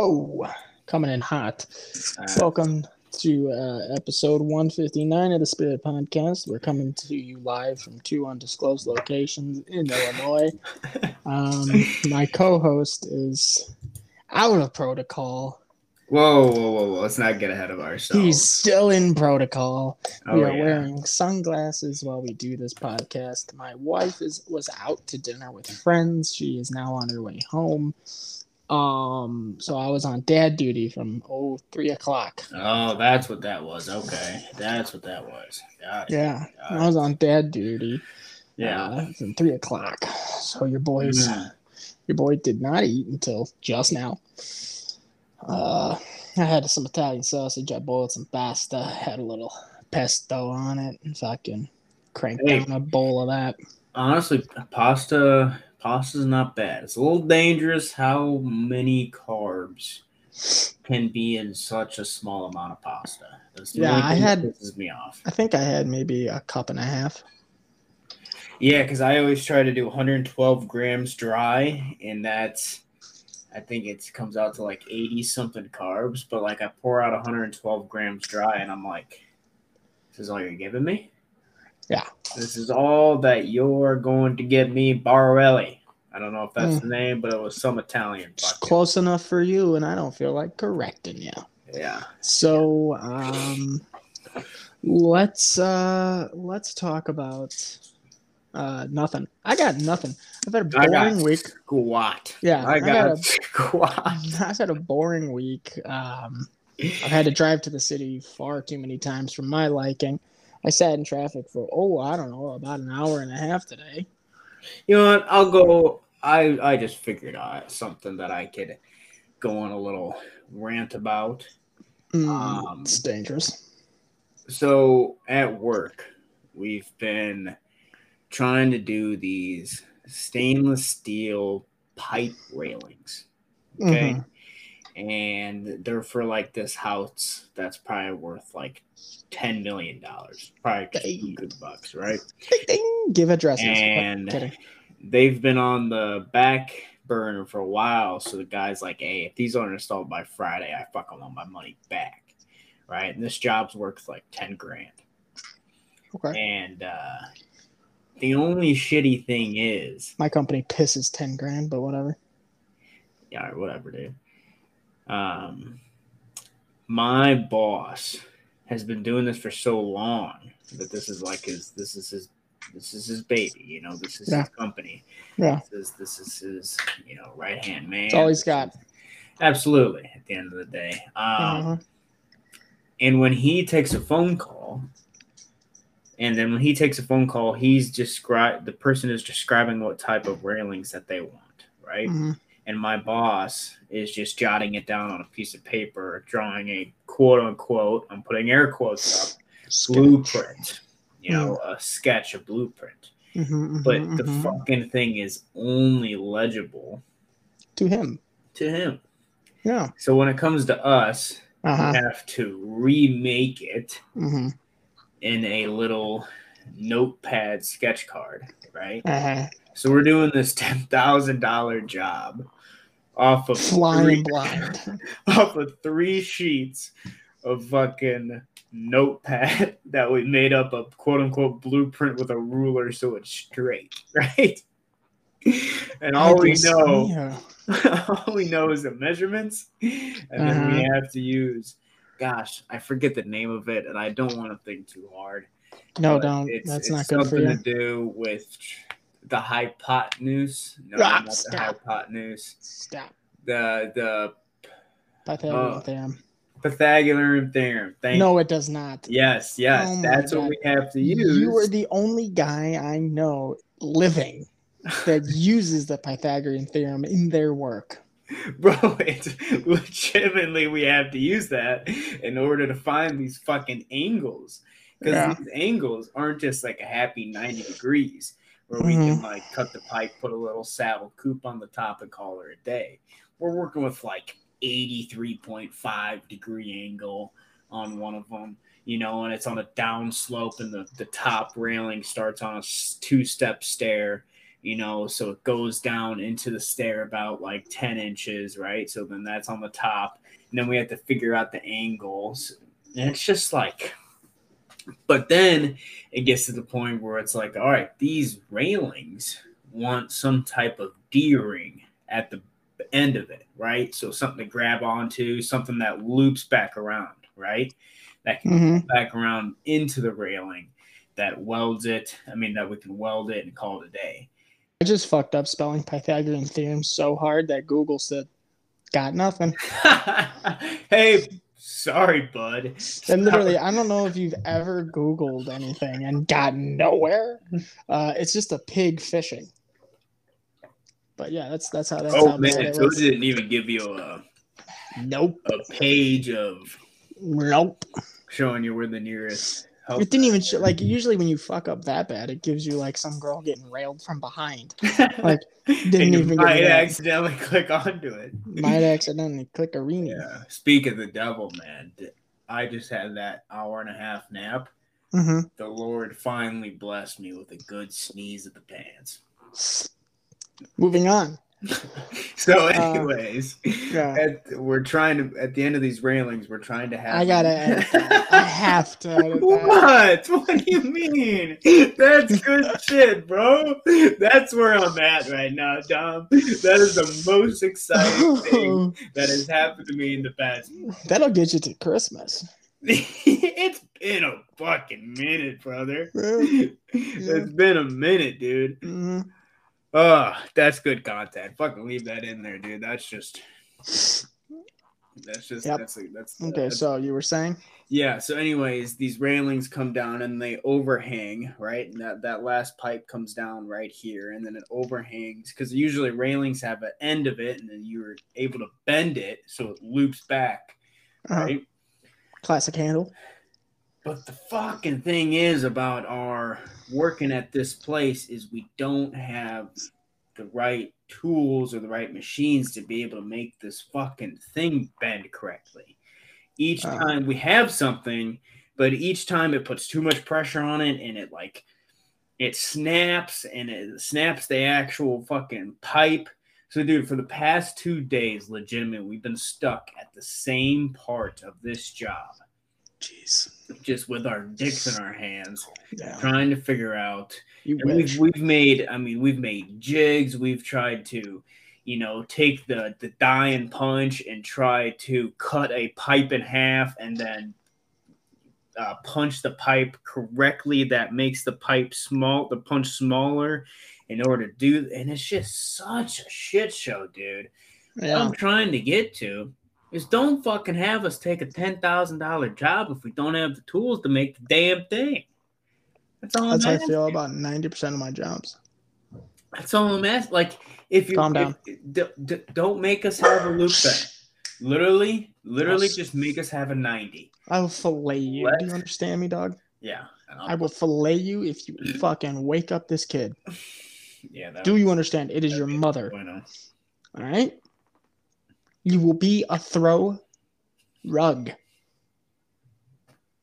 Oh, coming in hot. Uh, Welcome to uh, episode 159 of the Spirit Podcast. We're coming to you live from two undisclosed locations in Illinois. Um, my co host is out of protocol. whoa, whoa, whoa, whoa! Let's not get ahead of ourselves. He's still in protocol. oh, we are yeah. wearing sunglasses while we do this podcast. My wife is was out to dinner with friends. She is now on her way home. Um, so I was on dad duty from oh three o'clock. Oh, that's what that was. Okay, that's what that was. Yeah, I was on dad duty. Yeah. uh, from three o'clock. So your boys, Mm. your boy did not eat until just now. Uh, I had some Italian sausage. I boiled some pasta. Had a little pesto on it, and fucking cranked Hey. down a bowl of that. Honestly, pasta, pasta's not bad. It's a little dangerous how many carbs can be in such a small amount of pasta. That's Yeah, I had- pisses me off. I think I had maybe a cup and a half. Yeah, because I always try to do 112 grams dry, and that's I think it comes out to like 80 something carbs. But like I pour out 112 grams dry, and I'm like, this is all you're giving me. Yeah. This is all that you're going to get me, Barelli. I don't know if that's Mm. the name, but it was some Italian. It's close enough for you, and I don't feel like correcting you. Yeah. So, um, let's uh, let's talk about uh, nothing. I got nothing. I've had a I got boring week. Squat. Yeah, I I got got a- squat. I've had a boring week. Um, I've had to drive to the city far too many times for my liking. I sat in traffic for oh I don't know about an hour and a half today. You know what? I'll go. I I just figured out something that I could go on a little rant about. Mm, Um, it's dangerous. So at work, we've been trying to do these stainless steel pipe railings. Okay. Mhm. And they're for like this house that's probably worth like ten million dollars. Probably Hey. good bucks, right? Ding, ding, give addresses. And they've been on the back burner for a while. So the guy's like, hey, if these aren't installed by Friday, I fucking want my money back. Right. And this job's worth like 10 grand. Okay. And uh, the only shitty thing is, My company pisses ten grand, but whatever. yeah, whatever, dude. Um, my boss has been doing this for so long that this is like his, this is his, this is his baby, you know, this is Yeah. his company. Yeah. This is, this is his, you know, right hand man. It's all he's got. Absolutely. At the end of the day. Um, Uh-huh. And when he takes a phone call, and then when he takes a phone call, he's describe the person is describing what type of railings that they want, right? Mhm. And my boss is just jotting it down on a piece of paper, drawing a quote unquote, I'm putting air quotes up, blueprint, you know, a sketch, a blueprint. Mhm, But mhm, the fucking thing is only legible to him. to him. Yeah. So when it comes to us, Uh-huh. we have to remake it hmm in a little notepad sketch card, right? Uh-huh. So we're doing this ten thousand dollar job off of Flying three, blind. off of three sheets of fucking notepad that we made up a quote unquote blueprint with a ruler so it's straight, right? And all we know, all we know is the measurements, and then we Uh-huh. have to use. Gosh, I forget the name of it, and I don't want to think too hard. No, don't. It's, That's it's not good for you. to do with the hypotenuse. No, Ah, not the hypotenuse. Stop. The the Pythagorean Oh. theorem. Pythagorean theorem. Thank No, it does not. Yes, yes, Oh that's what God. we have to use. You are the only guy I know living that uses the Pythagorean theorem in their work. Bro, it's legitimately we have to use that in order to find these fucking angles. Because Yeah. these angles aren't just like a happy 90 degrees where we Mm-hmm. can like cut the pipe, put a little saddle coop on the top and call her a day. We're working with like 83.5 degree angle on one of them, you know, and it's on a down slope and the, the top railing starts on a two step stair you know, so it goes down into the stair about like 10 inches, right? So then that's on the top. And then we have to figure out the angles. And it's just like, but then it gets to the point where it's like, all right, these railings want some type of D-ring at the end of it, right? So something to grab onto, something that loops back around, right? That can Mhm. back around into the railing that welds it. I mean, that we can weld it and call it a day. I just fucked up spelling Pythagorean theorem so hard that Google said, "Got nothing." hey, sorry, bud. And literally, I don't know if you've ever Googled anything and gotten nowhere. Uh, it's just a pig fishing. But yeah, that's that's how that's how Oh bad man, it it was. didn't even give you a, Nope, a page of nope. showing you where the nearest. Help It didn't even show, like usually when you fuck up that bad, it gives you like some girl getting railed from behind. Like didn't even might accidentally click onto it. might accidentally click arena. Yeah. Speak of the devil, man. I just had that hour and a half nap. hmm The Lord finally blessed me with a good sneeze at the pants. Moving on. so, anyways, Yeah. at, we're trying to at the end of these railings, we're trying to have. I gotta. I have to What? What do you mean? That's good shit, bro. That's where I'm at right now, Dom. That is the most exciting thing that has happened to me in the past. That'll get you to Christmas. it's been a fucking minute, brother. It's been a minute, dude. Mhm. Oh, that's good content. Fucking leave that in there, dude. That's just. That's just Yep. that's that's Okay, that's- so you were saying? Yeah. So, anyways, these railings come down and they overhang, right? And that, that last pipe comes down right here, and then it overhangs because usually railings have an end of it, and then you're able to bend it so it loops back, Uh-huh. right? Classic handle. But the fucking thing is about our working at this place is we don't have the right tools or the right machines to be able to make this fucking thing bend correctly. Each Oh. time we have something, but each time it puts too much pressure on it and it like it snaps and it snaps the actual fucking pipe. So dude, for the past 2 days legitimately we've been stuck at the same part of this job Jeez. Just with our dicks in our hands, Yeah. trying to figure out. You And wish. we've we've made, I mean, we've made jigs. We've tried to, you know, take the the die and punch and try to cut a pipe in half and then uh, punch the pipe correctly. That makes the pipe small, the punch smaller, in order to do. And it's just such a shit show, dude. Yeah. I'm trying to get to is don't fucking have us take a ten thousand dollar job if we don't have the tools to make the damn thing. That's all That's how I'm I asking. feel about 90% of my jobs. That's all I'm asking. Like if you Calm down. if- d- d- don't make us have a loop back. Literally, literally, just make us have a ninety. I will fillet you. What? Do you understand me, dog? Yeah, I will fillet you if you fucking wake up this kid. Yeah, Do you understand? It is your mother. All right. You will be a throw rug.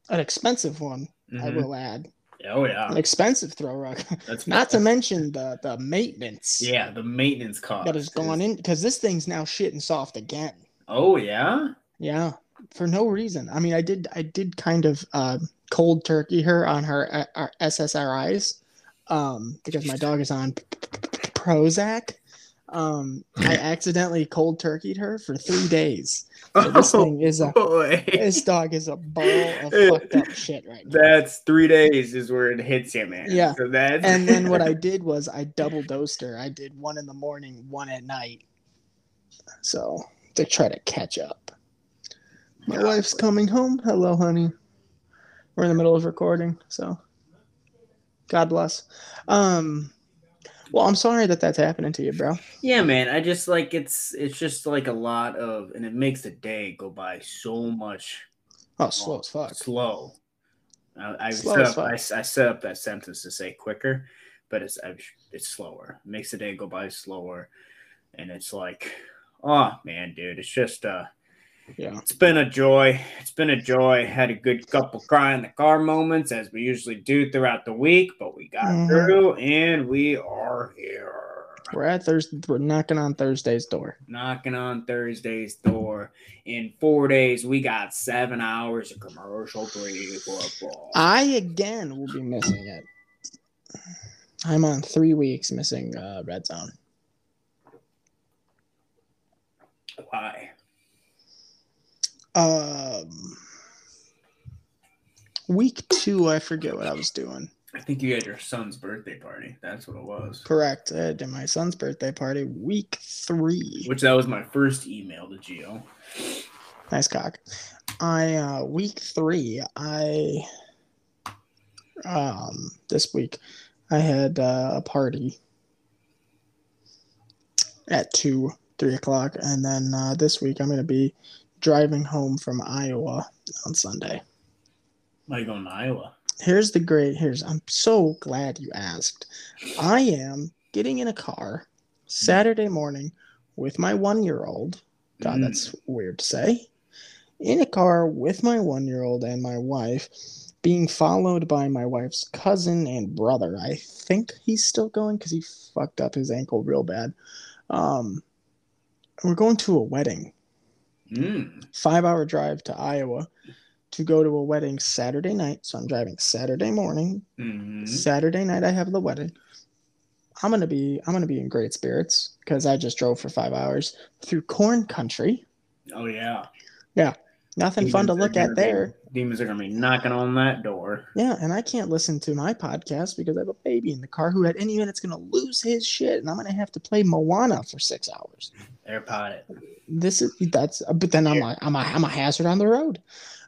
An expensive one, I Mhm. will add. Oh yeah, An expensive throw rug. that's Not to mention the the maintenance yeah the maintenance cost that has gone in because this thing's now shitting soft again. Oh yeah, Yeah, for no reason. I mean, I did I did kind of uh, cold turkey her on her uh, SSRIs um, because my dog is on Prozac. Um, I accidentally cold turkeyed her for three days. So this oh thing is a boy. this dog is a ball of fucked up shit right now. That's three days is where it hits you, man. Yeah. So that's And then what I did was I double dosed her. I did one in the morning, one at night. So to try to catch up. My wife's coming home. Hello, honey. We're in the middle of recording, so God bless. Um, well, I'm sorry that that's happening to you, bro. yeah, man. I just like it's it's just like a lot of and it makes the day go by so much Oh, slow as fuck. slow. I, I Slow set up. I, I set up that sentence to say quicker, but it's I- it's slower. It makes the day go by slower, and it's like, oh man, dude, it's just uh, Yeah. It's been a joy. It's been a joy. Had a good couple cry in the car moments as we usually do throughout the week, but we got Mhm. through and we are here. We're at Thursday. We're knocking on Thursday's door. Knocking on Thursday's door. In four days, we got seven hours of commercial free football. I again will be missing it. I'm on three weeks missing uh, red zone. Why? Um, week two, I forget what I was doing. I think you had your son's birthday party. That's what it was. Correct. I did my son's birthday party. Week three. Which that was my first email to Gio. Nice cock. I uh week three, I um this week I had uh, a party at two, three o'clock, and then uh, this week I'm gonna be driving home from Iowa on Sunday. Why you going to Iowa? Here's the great here's I'm so glad you asked. I am getting in a car Saturday morning with my one year old. God, Mm. that's weird to say. In a car with my one year old and my wife, being followed by my wife's cousin and brother. I think he's still going because he fucked up his ankle real bad. Um, we're going to a wedding, Mm. five hour drive to Iowa to go to a wedding Saturday night. So I'm driving Saturday morning. Mhm. Saturday night I have the wedding. I'm gonna be I'm gonna be in great spirits because I just drove for five hours through corn country. Oh yeah. yeah. Nothing fun to look at gonna be- there. demons are gonna be knocking on that door. Yeah, and I can't listen to my podcast because I have a baby in the car who at any minute's gonna lose his shit, and I'm gonna have to play Moana for six hours. AirPod it. This is that's, but then I'm a I'm a I'm a hazard on the road.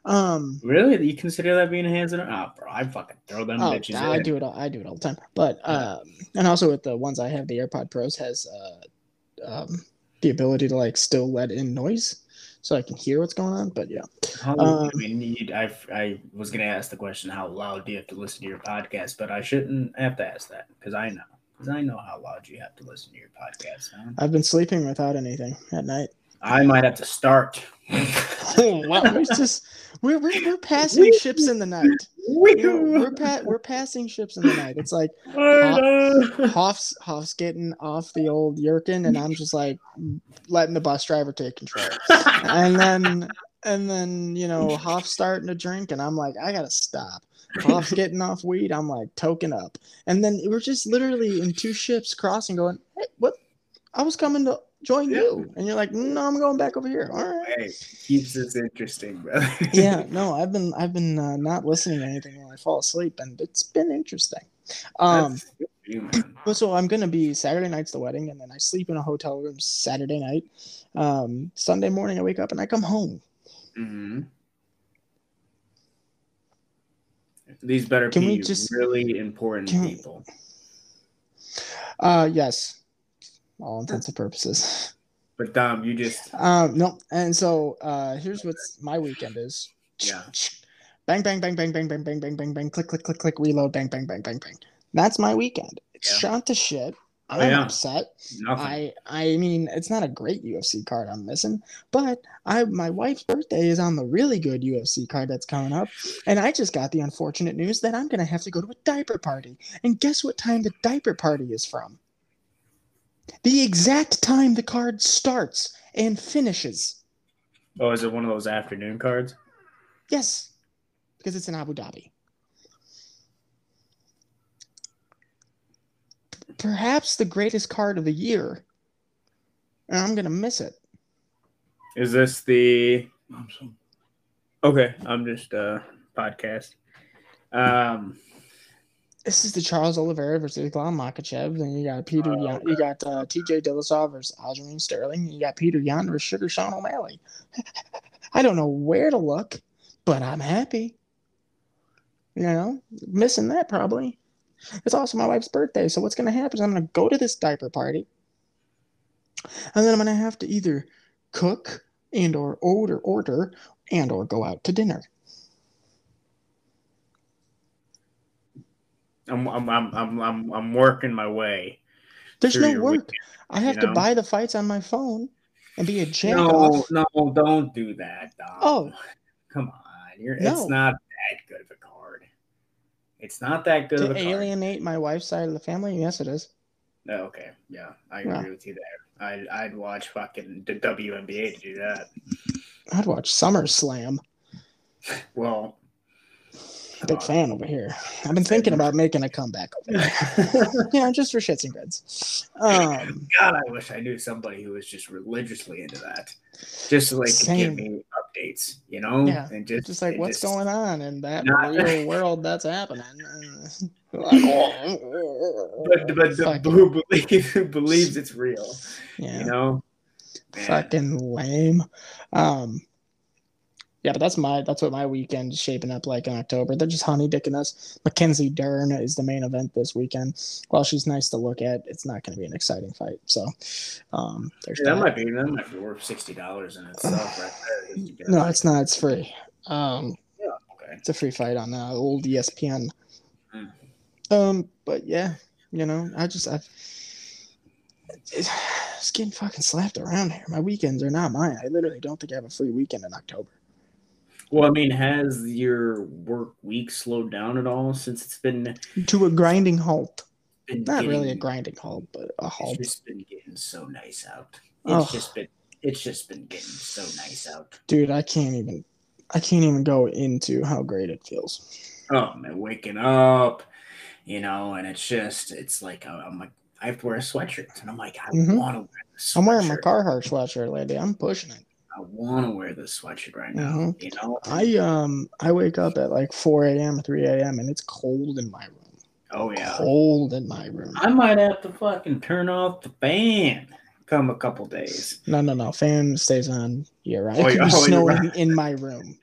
Um, Really? You consider that being a hazard? Oh, bro, I fucking throw them oh, bitches I in. do it all I do it all the time. But um, and also with the ones I have, the AirPod Pros has uh, um, the ability to like still let in noise, so I can hear what's going on. But yeah, How, Um, I mean, you, I, I was gonna ask the question, how loud do you have to listen to your podcast? But I shouldn't have to ask that because I know, because I know how loud you have to listen to your podcast. Huh? I've been sleeping without anything at night. I might have to start. well, we're just we're, we're, we're passing ships in the night. Know, we're pa- we're passing ships in the night. It's like Hoff's Hoff's getting off the old Yerkin, and I'm just like letting the bus driver take control. And then and then you know Hoff's starting to drink, and I'm like, I gotta stop. Hoff's getting off weed. I'm like token up, and then we're just literally in two ships crossing, going, hey, what? I was coming to join Yeah. you, and you're like, no, I'm going back over here. All right. Hey, keeps this interesting, brother. yeah, no, I've been I've been uh, not listening to anything when I fall asleep, and it's been interesting. Um, you, so I'm gonna be Saturday night's the wedding, and then I sleep in a hotel room Saturday night. Um, Sunday morning I wake up and I come home. Mhm. These better Can be we just- really important can people. Uh, yes, all intents and purposes. But Dom, you just Um, no, and so uh, here's what my weekend is. Yeah. Bang bang bang bang bang bang bang bang bang bang click click click click reload bang bang bang bang bang. That's my weekend. It's Yeah. shot to shit. Oh, I'm yeah. upset. nothing. I I mean it's not a great UFC card I'm missing, but I my wife's birthday is on the really good UFC card that's coming up, and I just got the unfortunate news that I'm gonna have to go to a diaper party. And guess what time the diaper party is from? The exact time the card starts and finishes. oh, is it one of those afternoon cards? Yes, because it's in Abu Dhabi. Perhaps the greatest card of the year, and I'm gonna miss it. Is this the Okay, I'm just uh podcast. Um This is the Charles Oliveira versus Islam Makhachev. Then you got Peter, Yan, you got uh, T.J. Dillashaw versus Aljamain Sterling. You got Peter Yan versus Sugar Sean O'Malley. I don't know where to look, but I'm happy. You know, missing that probably. It's also my wife's birthday, so what's gonna happen is I'm gonna go to this diaper party, and then I'm gonna have to either cook and or order order and or go out to dinner. I'm I'm I'm I'm I'm, working my way. There's no work. weekend, I have you to buy the fights on my phone. and be a jack No, off. no, don't do that, Dom. Oh. come on. You're, No. It's not that good of a card. It's not that good of To a card. alienate my wife's side of the family? Yes, it is. Oh, okay, yeah, I Yeah. agree with you there. I'd, I'd watch fucking the WNBA to do that. I'd watch SummerSlam. Well, Big fan over here. I've been thinking about making a comeback over there. you know, just for shits and grins. Um, God, I wish I knew somebody who was just religiously into that, just like Same. give me updates, you know, Yeah, and just just like what's just- going on in that Not- real world that's happening. Like, But but the, who believes who believes it's real, yeah. you know. Man. fucking lame. Um, yeah, but that's my that's what my weekend is shaping up like in October. They're just honey dicking us. Mackenzie Dern is the main event this weekend. While she's nice to look at, it's not going to be an exciting fight. So, um, there's Yeah, that that. might be that might be worth sixty dollars in itself, right there. No, it's not. It's free. Um, okay. it's a free fight on uh, old ESPN. Hmm. Um, but yeah, you know, I just I it's, it's getting fucking slapped around here. My weekends are not mine. I literally don't think I have a free weekend in October. Well, I mean, has your work week slowed down at all since it's been, To a grinding halt. Not really a grinding halt, but a halt. It's just been getting so nice out. It's Oh. just been it's just been getting so nice out. Dude, I can't even I can't even go into how great it feels. Oh man, waking up, you know, and it's just it's like I'm like I have to wear a sweatshirt, and I'm like I Mhm. want to wear. I'm wearing my Carhartt sweatshirt, lady. I'm pushing it. I want to wear this sweatshirt right now. Mhm. You know, I um I wake up at like 4 a.m. 3 a.m. and it's cold in my room. oh yeah, Cold in my room. I might have to fucking turn off the fan. Come a couple days. No, no, no. Fan stays on year round. It Oh, could yeah. be Oh, snowing right. in my room.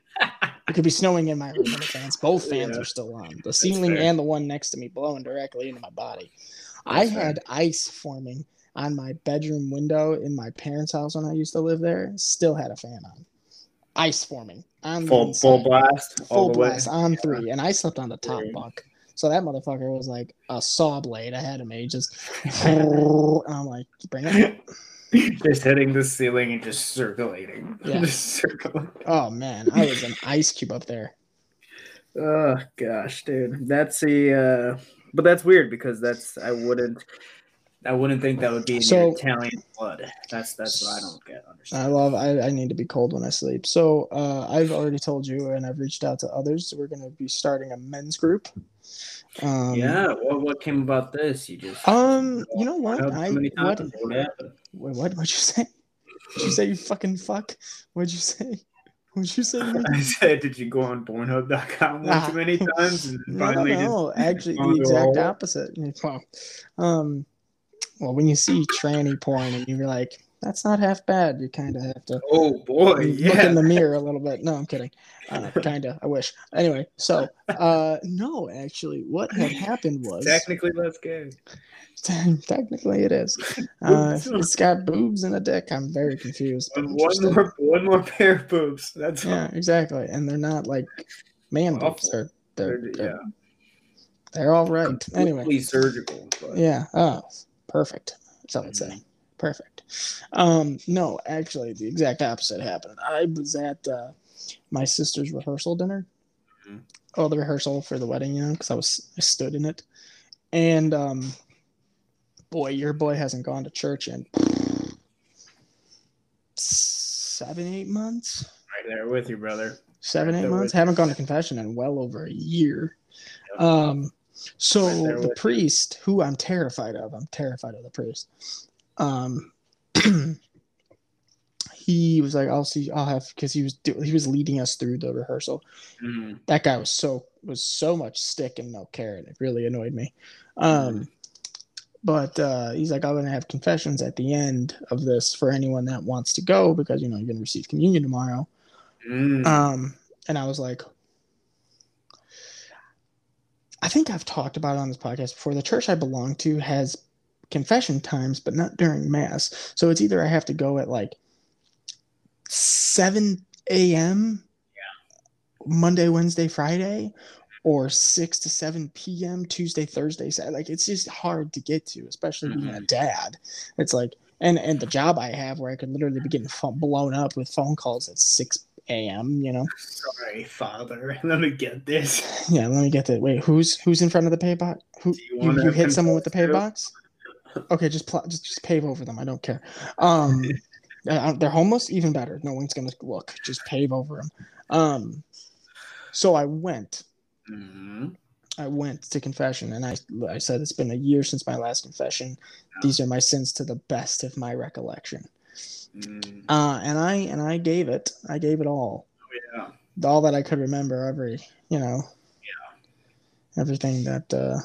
It could be snowing in my room and the fans. Both fans Yeah. are still on. The ceiling and the one next to me blowing directly into my body. I That's fair. had ice forming on my bedroom window in my parents' house when I used to live there. Still had a fan on. Ice forming on the Full full blast, full the way. blast on three, and I slept on the top Yeah. bunk. So that motherfucker was like a saw blade ahead of me, just. I'm like, bring it. just hitting the ceiling and just circulating. Yeah. just circling. Oh man, I was an ice cube up there. Oh gosh, dude, that's a. Uh, but that's weird because that's I wouldn't. I wouldn't think that would be So- Italian blood. That's that's what I don't get. I love. I, I need to be cold when I sleep. So uh, I've already told you, and I've reached out to others. We're going to be starting a men's group. Um, yeah. What what came about this? You just. Um. You know what? I what? What what? What'd you say? Did you say you fucking fuck? What'd you say? What'd you say? I said, did you go on Pornhub.com one Ah. too many times and No, no, no. Actually, the exact hole? opposite. Well, um, well, when you see tranny porn and you're like, "That's not half bad," you kind of have to oh boy, look yeah. in the mirror a little bit. No, I'm kidding. Uh, kind of. I wish. Anyway, so uh, no, actually, what had happened was Technically, that's gay. technically it is. Uh, it's got boobs and a dick. I'm very confused. One, one more, one more pair of boobs. That's Yeah, exactly. And they're not like man boobs. Awful. They're they're, they're, yeah, they're all right. Anyway. completely surgical. But Yeah. Oh, perfect. That's all I'd say. Perfect. Um, no, actually, the exact opposite happened. I was at uh, my sister's rehearsal dinner. Mhm. Oh, the rehearsal for the wedding, you know, because I was I stood in it, and um, boy, your boy hasn't gone to church in seven, eight months. right there with you, brother. Seven, Right eight months. Haven't gone to confession in well over a year. Yep. Um, so Right the priest, who I'm terrified of, I'm terrified of the priest. Um, he was like, "I'll see, I'll have," because he was do- he was leading us through the rehearsal. Mhm. That guy was so was so much stick and no carrot. It really annoyed me. Um, but uh, he's like, "I'm gonna have confessions at the end of this for anyone that wants to go because you know you're gonna receive communion tomorrow." Mm. Um, and I was like, I think I've talked about it on this podcast before. The church I belong to has confession times, but not during mass. So it's either I have to go at like 7 a.m. Monday, Wednesday, Friday, or 6 to 7 p.m. Tuesday, Thursday, Saturday. Like it's just hard to get to, especially being a mm-hmm. dad. It's like and and the job I have where I could literally be getting blown up with phone calls at six a.m. You know. Sorry, father. Let me get this. Yeah, let me get that. Wait, who's who's in front of the pay box? Who you you, you hit someone with the pay box? Okay, just pl- just just pave over them. I don't care. Um, uh, they're homeless. Even better. No one's gonna look. Just pave over them. Um, so I went. hmm I went to confession, and I I said it's been a year since my last confession. These are my sins to the best of my recollection. Mm Uh, and I and I gave it. I gave it all. Oh, Yeah. all that I could remember, every you know, Yeah. everything that uh,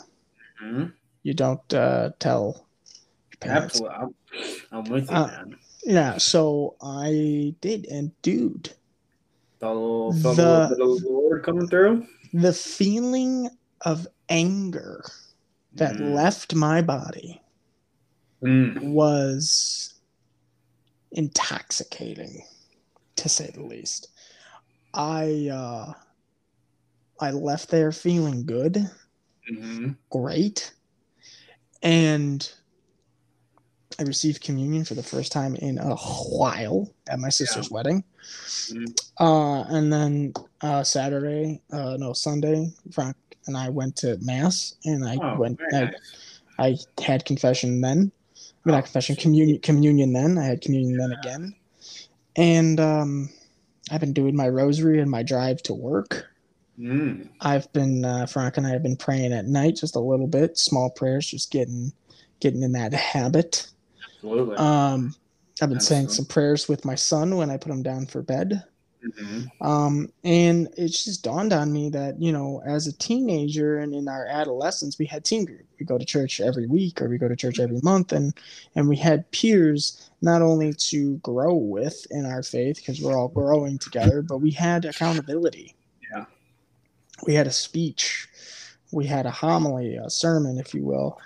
hmm you don't uh, tell your parents. Absolutely. I'm, I'm with you, Uh, man. Yeah, so I did, and dude, felt the- a little bit of the Lord coming through. the feeling of anger that Mm. left my body Mm. was intoxicating, to say the least. I uh, I left there feeling good. hmm great. And I received communion for the first time in a while at my sister's wedding. Mhm. Uh, and then uh, Saturday, uh, no, Sunday, Frank and I went to Mass and I Oh, went, I. I had confession then. I mean, not confession, communion, communion then. I had communion then again. And um, I've been doing my rosary and my drive to work. Mm. I've been uh, Frank and I have been praying at night just a little bit, small prayers, just getting getting in that habit. Absolutely. Um, I've been saying Absolutely. some prayers with my son when I put him down for bed. Hmm Um, and it just dawned on me that you know, as a teenager and in our adolescence, we had team group. We go to church every week, or we go to church every month, and and we had peers not only to grow with in our faith because we're all growing together, but we had accountability. Yeah. We had a speech, we had a homily, a sermon, if you will,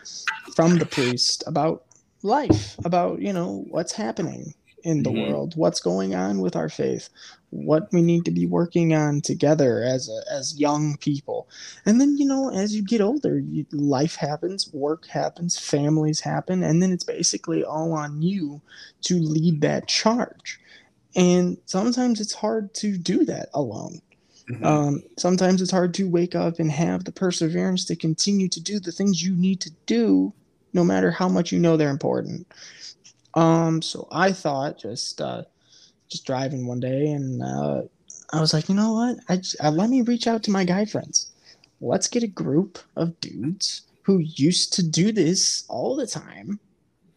from the priest about life, about you know what's happening in the Mhm. world, what's going on with our faith, what we need to be working on together as a, as young people. And then you know, as you get older, you, life happens, work happens, families happen, and then it's basically all on you to lead that charge. And sometimes it's hard to do that alone. Mhm. Um, sometimes it's hard to wake up and have the perseverance to continue to do the things you need to do, no matter how much you know they're important. Um, so I thought just uh, just driving one day, and uh, I was like, you know what? I, j- uh, let me reach out to my guy friends. Let's get a group of dudes who used to do this all the time,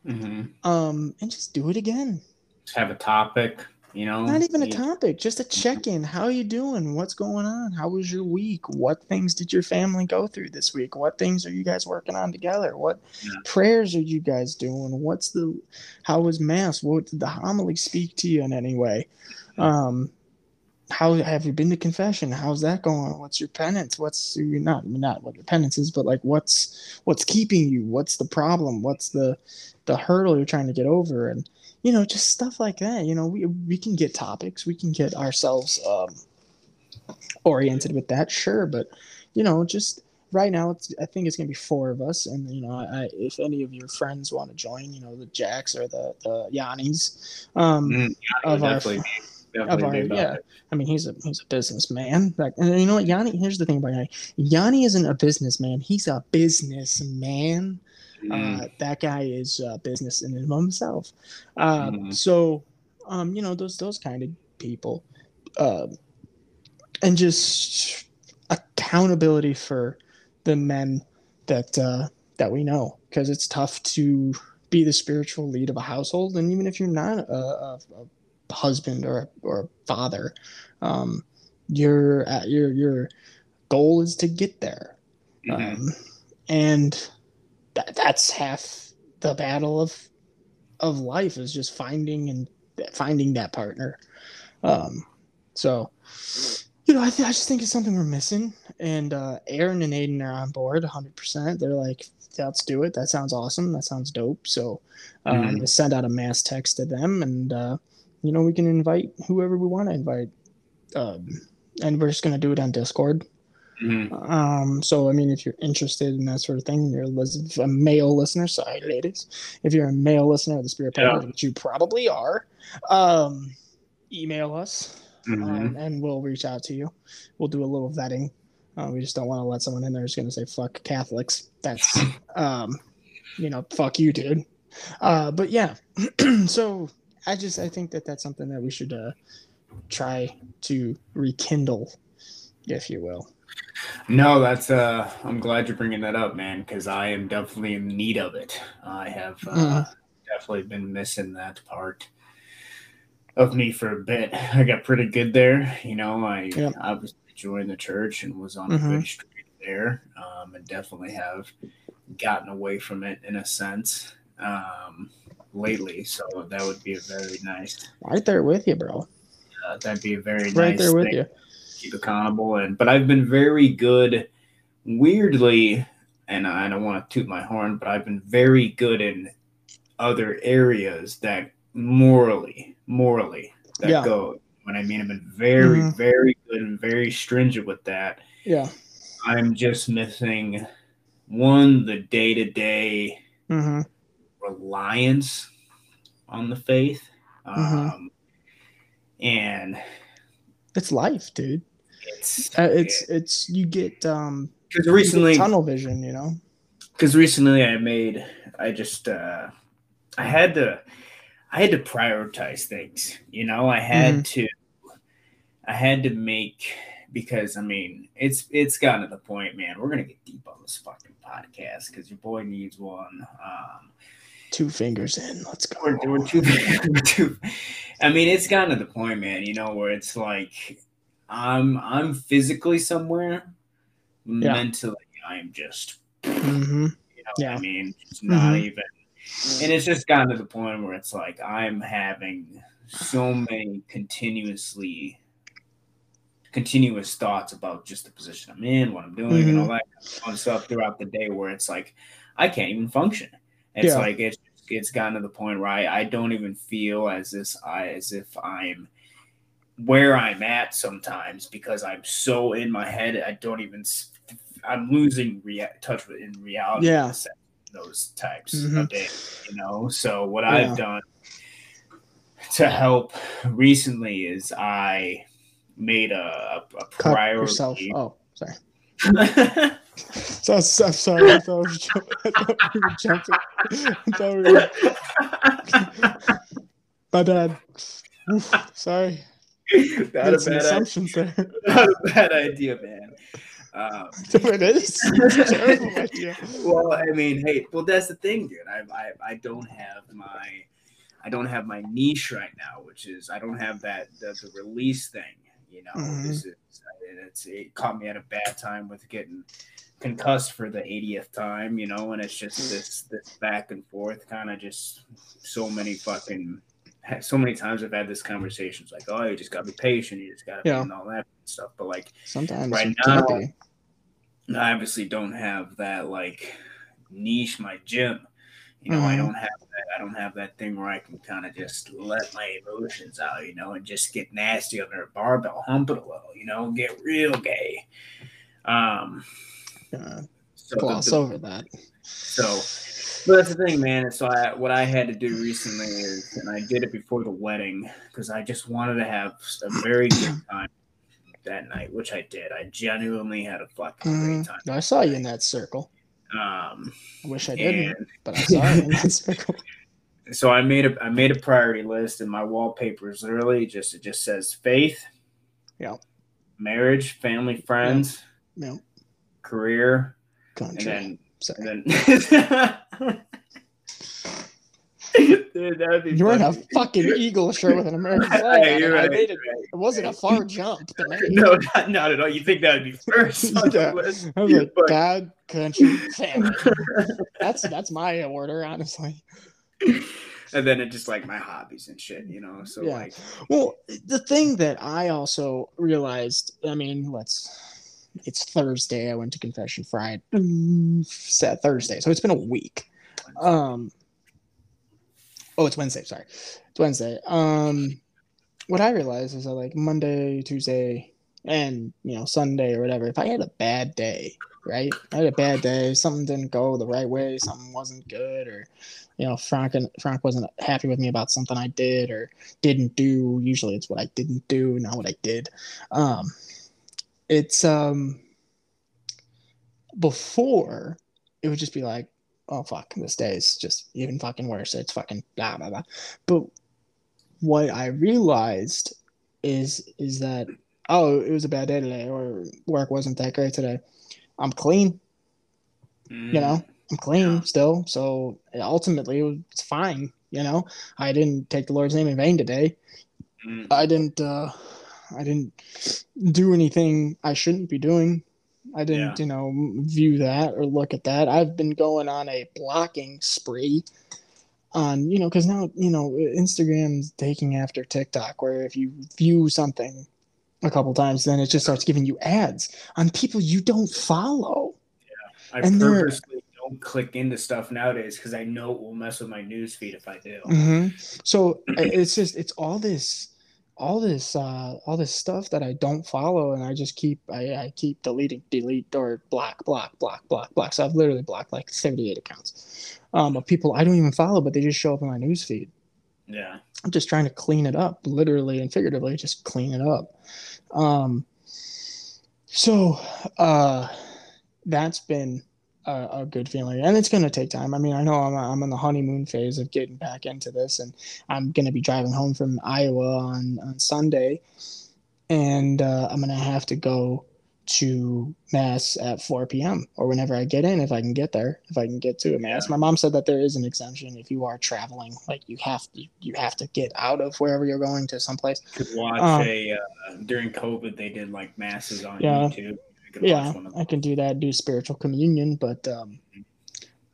Mhm. um, and just do it again. Just have a topic, you know. Not even a topic, just a check-in. How are you doing? What's going on? How was your week? What things did your family go through this week? What things are you guys working on together? What Yeah. prayers are you guys doing? What's the how was mass? What did the homily speak to you in any way? Um how have you been to confession? How's that going? What's your penance? What's your not not what your penance is, but like what's what's keeping you? What's the problem? What's the the hurdle you're trying to get over? And you know, just stuff like that. You know, we we can get topics, we can get ourselves um, oriented with that, sure. But you know, just right now, it's I think it's gonna be four of us, and you know, I, if any of your friends want to join, you know, the Jacks or the the Yannis, um, Mm, of our definitely, of our yeah. it. I mean, he's a he's a businessman. Like, and you know what, Yanni? Here's the thing about Yanni. Yanni isn't a businessman. He's a businessman. Mm, Uh, that guy is uh, business in and of himself. Uh, Mhm. So, um, you know, those those kind of people, uh, and just accountability for the men that uh, that we know, because it's tough to be the spiritual lead of a household, and even if you're not a, a, a husband or or a father, um, your your your goal is to get there mhm. um, and that, that's half the battle of of life is just finding and finding that partner. Um, so you know I, th- I just think it's something we're missing. And uh, aaron and aiden are on board 100% they're like "Yeah, let's do it. That sounds awesome. That sounds dope. So um, Mhm. I send out a mass text to them and uh, you know we can invite whoever we want to invite. Um, and we're just going to do it on discord Mhm. Um, so I mean, if you're interested in that sort of thing, you're a, male listener. Sorry, ladies. If you're a male listener of the Spirit Yeah. Podcast, which you probably are, um, email us Mhm. um, and we'll reach out to you. We'll do a little vetting. Uh, we just don't want to let someone in there who's going to say "fuck Catholics." That's, um, you know, fuck you, dude. Uh, but yeah, so I just I think that that's something that we should uh, try to rekindle, if you will. No, that's uh I'm glad you're bringing that up, man, because I am definitely in need of it. I have uh, Mhm. definitely been missing that part of me for a bit. I got pretty good there, you know. I Yep. obviously joined the church and was on a Mhm. good streak there, um, and definitely have gotten away from it in a sense um, lately. So that would be a very nice. Right there with you, bro. Uh, that'd be a very Right nice there with thing you. Keep accountable and but I've been very good weirdly and I don't want to toot my horn but I've been very good in other areas that morally morally that Yeah. go when I mean I've been very Mhm. very good and very stringent with that Yeah. I'm just missing one the day-to-day hmm reliance on the faith Mhm. um and It's life, dude. it's Uh, it's it's you get um because you get recently tunnel vision, you know. because recently I made I just uh I had to I had to prioritize things. You know, I had to I had to make because I mean it's it's gotten to the point, man. We're gonna get deep on this fucking podcast because your boy needs one. Um Two fingers in. Let's go. we're doing two, two I mean it's gotten to the point, man, you know, where it's like I'm I'm physically somewhere, Yeah. mentally I'm just hmm You know Yeah. I mean? It's not Mhm. even. And it's just gotten to the point where it's like I'm having so many continuously continuous thoughts about just the position I'm in, what I'm doing, and all that kind of stuff throughout the day where it's like I can't even function. It's Yeah. like it's it's gotten to the point where I, I don't even feel as this I as if I'm where I'm at sometimes because I'm so in my head I don't even I'm losing rea- touch with in reality Yeah. those types Mhm. of days, you know. So what Yeah. I've done to help recently is I made a, a, priority. Oh, sorry. So, I'm sorry. I thought we were, I we were jumping. I thought we were. My bad. Oof, sorry. not, Made a bad, assumptions there. not a bad idea, man. Um, it is. Terrible idea. well, I mean, hey, well, that's the thing, dude. I, I, I don't have my, I don't have my niche right now, which is I don't have that the, the release thing. You know, Mhm. this is it's it caught me at a bad time with getting concussed for the 80th time. You know, and it's just this this back and forth kind of just so many fucking. So many times I've had this conversation. It's like, oh, you just gotta be patient. You just gotta Yeah. be and all that stuff. But like, Sometimes Right now-. I obviously don't have that like niche my gym. You know, I Mhm. don't have that. I don't have that thing where I can kind of just let my emotions out. You know, and just get nasty under a barbell, hump it a little. You know, get real gay. Um, Uh, so the- gloss the- over that. so, but that's the thing, man. So I, what I had to do recently is, and I did it before the wedding because I just wanted to have a very good time that night, which I did. I genuinely had a fucking great Mhm. time. I saw you in that circle. Um, I wish I didn't, and but I saw you in that circle. so I made a I made a priority list, and my wallpaper is literally just it just says faith, Yeah. marriage, family, friends, Yeah. Career, and Country. then Sorry. and then. Dude, be You're in a fucking eagle shirt with an American flag. Hey, you're it. Right, it. It wasn't a far jump. No, not, not at all. You think that would be first Yeah. I was like, But- God, country, family. That's that's my order, honestly. and then it just like my hobbies and shit, you know. So Yeah. like, Well, the thing that I also realized, I mean, let's. It's Thursday. I went to confession Friday, mm, Thursday, so it's been a week. Um. Oh, it's Wednesday. Sorry, it's Wednesday. Um, what I realized is that like Monday, Tuesday, and you know Sunday or whatever, if I had a bad day, right? I had a bad day, something didn't go the right way, something wasn't good, or you know Frank and Frank wasn't happy with me about something I did or didn't do. Usually it's what I didn't do, not what I did. Um, it's um before it would just be like, oh fuck, this day is just even fucking worse. It's fucking blah blah blah. But what I realized is is that oh, it was a bad day today, or work wasn't that great today. I'm clean. Mm. You know, I'm clean yeah. still. So ultimately, it's fine. You know, I didn't take the Lord's name in vain today. Mm. I didn't. uh I didn't do anything I shouldn't be doing. I didn't, yeah. you know, view that or look at that. I've been going on a blocking spree on, you know, because now, you know, Instagram's taking after TikTok, where if you view something a couple times, then it just starts giving you ads on people you don't follow. Yeah, I and purposely don't click into stuff nowadays because I know it will mess with my news feed if I do. Mm-hmm. So it's just it's all this all this uh all this stuff that I don't follow and I just keep I, I keep deleting delete or block block block block block. So I've literally blocked like 78 accounts um of people I don't even follow but they just show up in my news feed yeah. I'm just trying to clean it up literally and figuratively just clean it up. Um so uh that's been a, a good feeling, and it's going to take time. I mean, I know I'm I'm in the honeymoon phase of getting back into this, and I'm going to be driving home from Iowa on on Sunday, and uh, I'm going to have to go to mass at 4 p.m. or whenever I get in, if I can get there, if I can get to a mass. Yeah. My mom said that there is an exemption if you are traveling, like you have to you have to get out of wherever you're going to someplace. Could watch um, a uh, during COVID they did like masses on yeah, YouTube yeah, I can do that. Do spiritual communion, but um,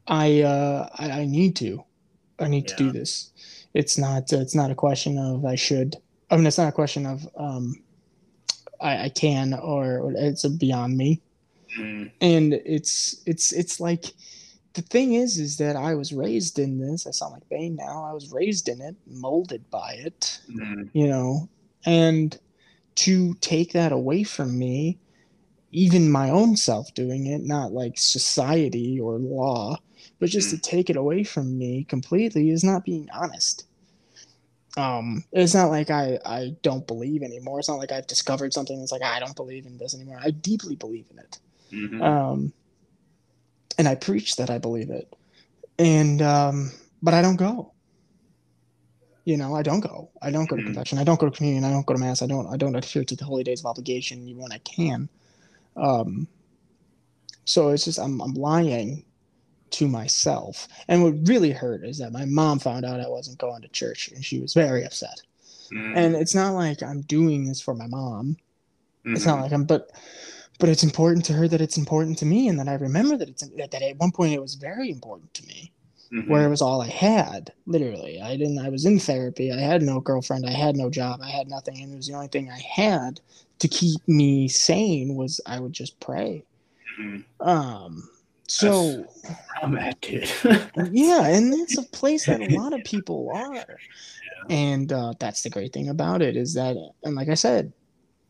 I, uh, I, I need to. I need yeah. to do this. It's not. Uh, it's not a question of I should. I mean, it's not a question of um, I, I can or, or it's beyond me. Mm. And it's it's it's like the thing is is that I was raised in this. I sound like Bane now. I was raised in it, molded by it. Mm. You know, and to take that away from me even my own self doing it, not like society or law, but just to mm. take it away from me completely is not being honest. Um, it's not like I, I don't believe anymore. It's not like I've discovered something that's like I don't believe in this anymore. I deeply believe in it. Mm-hmm. Um, and I preach that I believe it. And um, but I don't go. You know, I don't go. I don't go to mm-hmm. confession. I don't go to communion. I don't go to mass. I don't. I don't adhere to the holy days of obligation even when I can. Um, so it's just I'm, I'm lying to myself. And what really hurt is that my mom found out I wasn't going to church and she was very upset. Mm. And it's not like I'm doing this for my mom. Mm-hmm. It's not mm-hmm. like I'm, but but it's important to her that it's important to me and that I remember that it's that, that at one point it was very important to me. Mm-hmm. Where it was all I had, literally. I didn't I was in therapy. I had no girlfriend, I had no job, I had nothing, and it was the only thing I had to keep me sane was I would just pray. Mm-hmm. Um, so I'm at dude. yeah, and that's a place that a lot of people are. Yeah. And uh, that's the great thing about it is that, and like I said,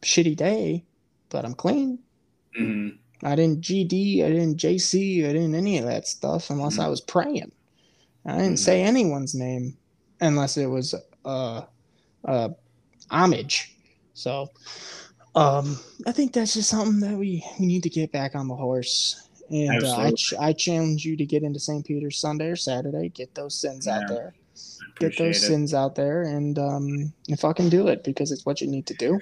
shitty day, but I'm clean. Mm-hmm. I didn't GD, I didn't JC, I didn't any of that stuff unless mm-hmm. I was praying. I didn't say anyone's name unless it was uh, uh, homage. So um, I think that's just something that we, we need to get back on the horse. And uh, I, ch- I challenge you to get into St. Peter's Sunday or Saturday, get those sins yeah. out there, get those it. sins out there, and um, and fucking do it because it's what you need to do.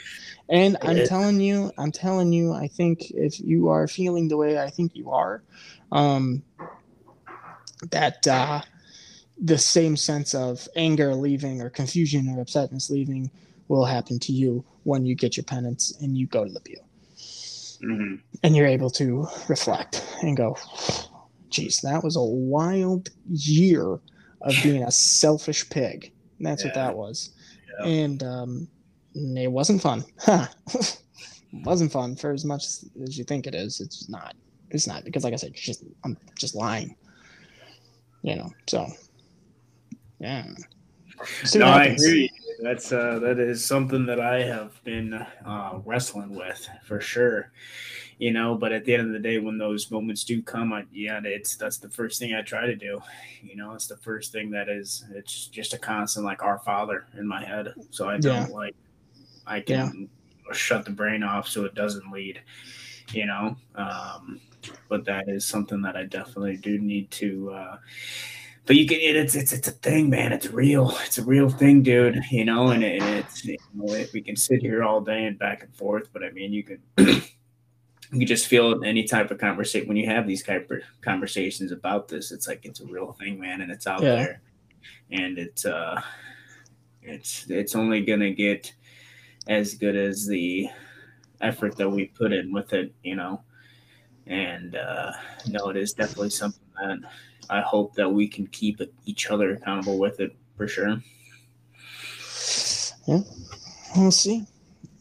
And it I'm is. telling you, I'm telling you, I think if you are feeling the way I think you are, um, that uh, the same sense of anger leaving or confusion or upsetness leaving will happen to you when you get your penance and you go to the pew. Mm-hmm. And you're able to reflect and go, geez, that was a wild year of being a selfish pig. And that's yeah. what that was. Yeah. And um, it wasn't fun. it wasn't fun for as much as you think it is. It's not. It's not because, like I said, just I'm just lying. You know. So, yeah. no, I hear you that's uh, that is something that I have been uh, wrestling with for sure. You know, but at the end of the day, when those moments do come, I, yeah, it's that's the first thing I try to do. You know, it's the first thing that is. It's just a constant like Our Father in my head, so I don't yeah. like. I can yeah. shut the brain off so it doesn't lead. You know, um, but that is something that I definitely do need to. Uh, but you can it's it's it's a thing, man. It's real. It's a real thing, dude. You know, and, it, it's you know, it, we can sit here all day and back and forth, but I mean, you can you just feel any type of conversation when you have these type of conversations about this. It's like it's a real thing, man, and it's out yeah. there, and it's uh, it's it's only gonna get as good as the effort that we put in with it, you know. And uh, no, it is definitely something that I hope that we can keep each other accountable with it for sure. Yeah, we'll see.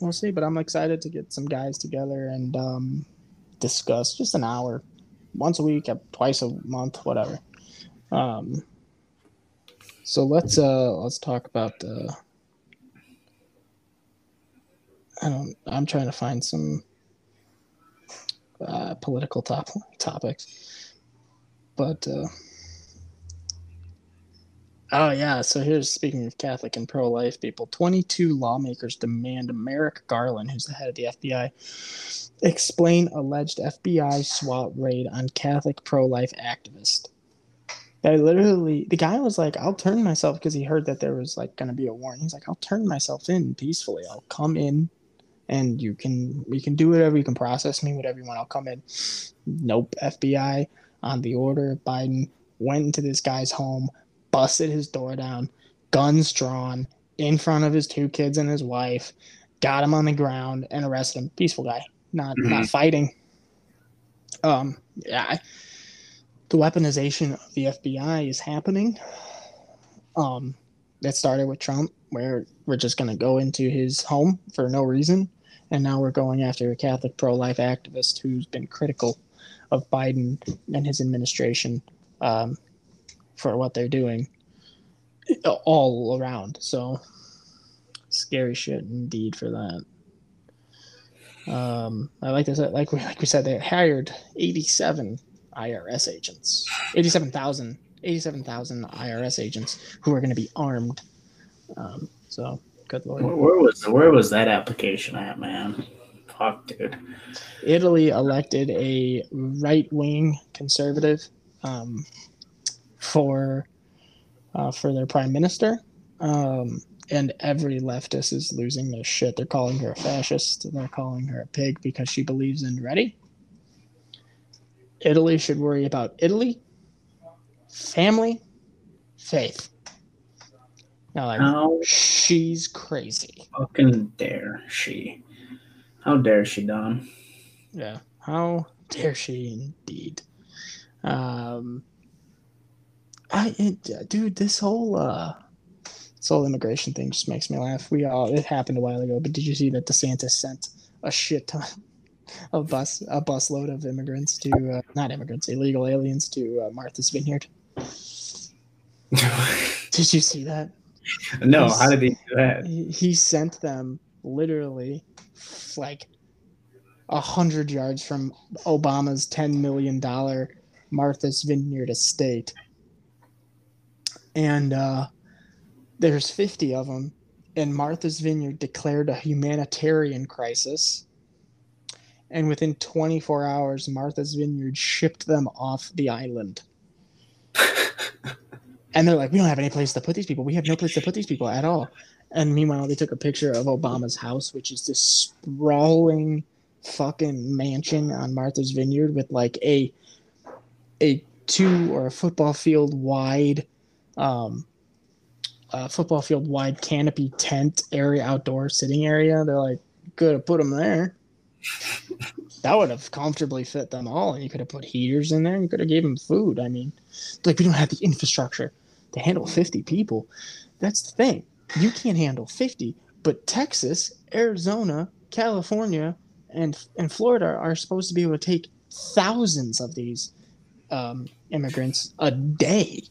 We'll see. But I'm excited to get some guys together and um, discuss just an hour, once a week, twice a month, whatever. Um, so let's uh let's talk about uh I don't I'm trying to find some uh, political top topics. But uh, oh yeah, so here's speaking of Catholic and pro-life people. Twenty-two lawmakers demand Merrick Garland, who's the head of the FBI, explain alleged FBI SWAT raid on Catholic pro-life activist. I literally, the guy was like, "I'll turn myself," because he heard that there was like going to be a warrant. He's like, "I'll turn myself in peacefully. I'll come in, and you can we can do whatever. You can process me, whatever you want. I'll come in." Nope, FBI on the order. Biden went into this guy's home, busted his door down, guns drawn in front of his two kids and his wife, got him on the ground and arrested him. Peaceful guy, not mm-hmm. not fighting. Um, yeah, the weaponization of the FBI is happening. Um, that started with Trump, where we're just going to go into his home for no reason, and now we're going after a Catholic pro-life activist who's been critical of Biden and his administration um, for what they're doing all around. So scary shit indeed for that. Um, I like this. Like we, like we said, they hired 87 IRS agents, 87,000, 87,000 IRS agents who are going to be armed. Um, so good lord. Where, where was where was that application at, man? fuck, dude. Italy elected a right wing conservative um, for uh, for their prime minister, um, and every leftist is losing their shit. They're calling her a fascist. They're calling her a pig because she believes in ready. Italy should worry about Italy, family, faith. Now, like, How she's crazy. Fucking dare she? How dare she, Don? Yeah. How dare she indeed? Um, I, it, dude, this whole uh, this whole immigration thing just makes me laugh. We all it happened a while ago, but did you see that DeSantis sent a shit ton of bus a busload of immigrants to uh, not immigrants, illegal aliens to uh, Martha's Vineyard? did you see that? No, He's, how did he do that? He, he sent them literally like a hundred yards from Obama's ten million dollar Martha's Vineyard estate, and uh, there's fifty of them. And Martha's Vineyard declared a humanitarian crisis. And within 24 hours, Martha's Vineyard shipped them off the island. and they're like, we don't have any place to put these people. We have no place to put these people at all. And meanwhile, they took a picture of Obama's house, which is this sprawling fucking mansion on Martha's Vineyard with like a a two or a football field wide um football field wide canopy tent area outdoor sitting area. They're like, could have put them there. that would have comfortably fit them all, and you could have put heaters in there. and You could have gave them food. I mean, like we don't have the infrastructure to handle fifty people. That's the thing you can't handle 50, but Texas, Arizona, California, and and Florida are supposed to be able to take thousands of these um, immigrants a day.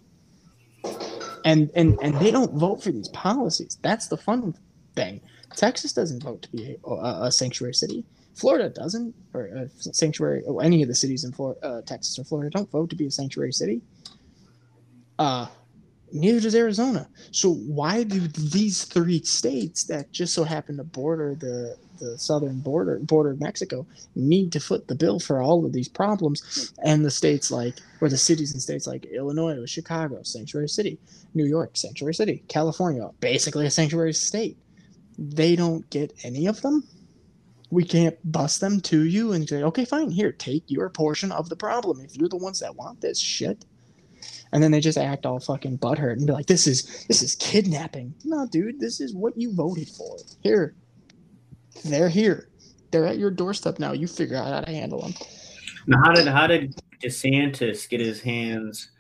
and and and they don't vote for these policies. That's the fun thing. Texas doesn't vote to be a, a, a sanctuary city. Florida doesn't, or a sanctuary. Or any of the cities in Florida, uh, Texas or Florida don't vote to be a sanctuary city. Uh, neither does Arizona. So why do these three states that just so happen to border the the southern border border of Mexico need to foot the bill for all of these problems? And the states like, or the cities and states like Illinois, Chicago, sanctuary city, New York, sanctuary city, California, basically a sanctuary state. They don't get any of them. We can't bust them to you and say, okay, fine, here, take your portion of the problem if you're the ones that want this shit and then they just act all fucking butthurt and be like, "This is this is kidnapping." No, dude, this is what you voted for. Here, they're here. They're at your doorstep now. You figure out how to handle them. Now, how did how did DeSantis get his hands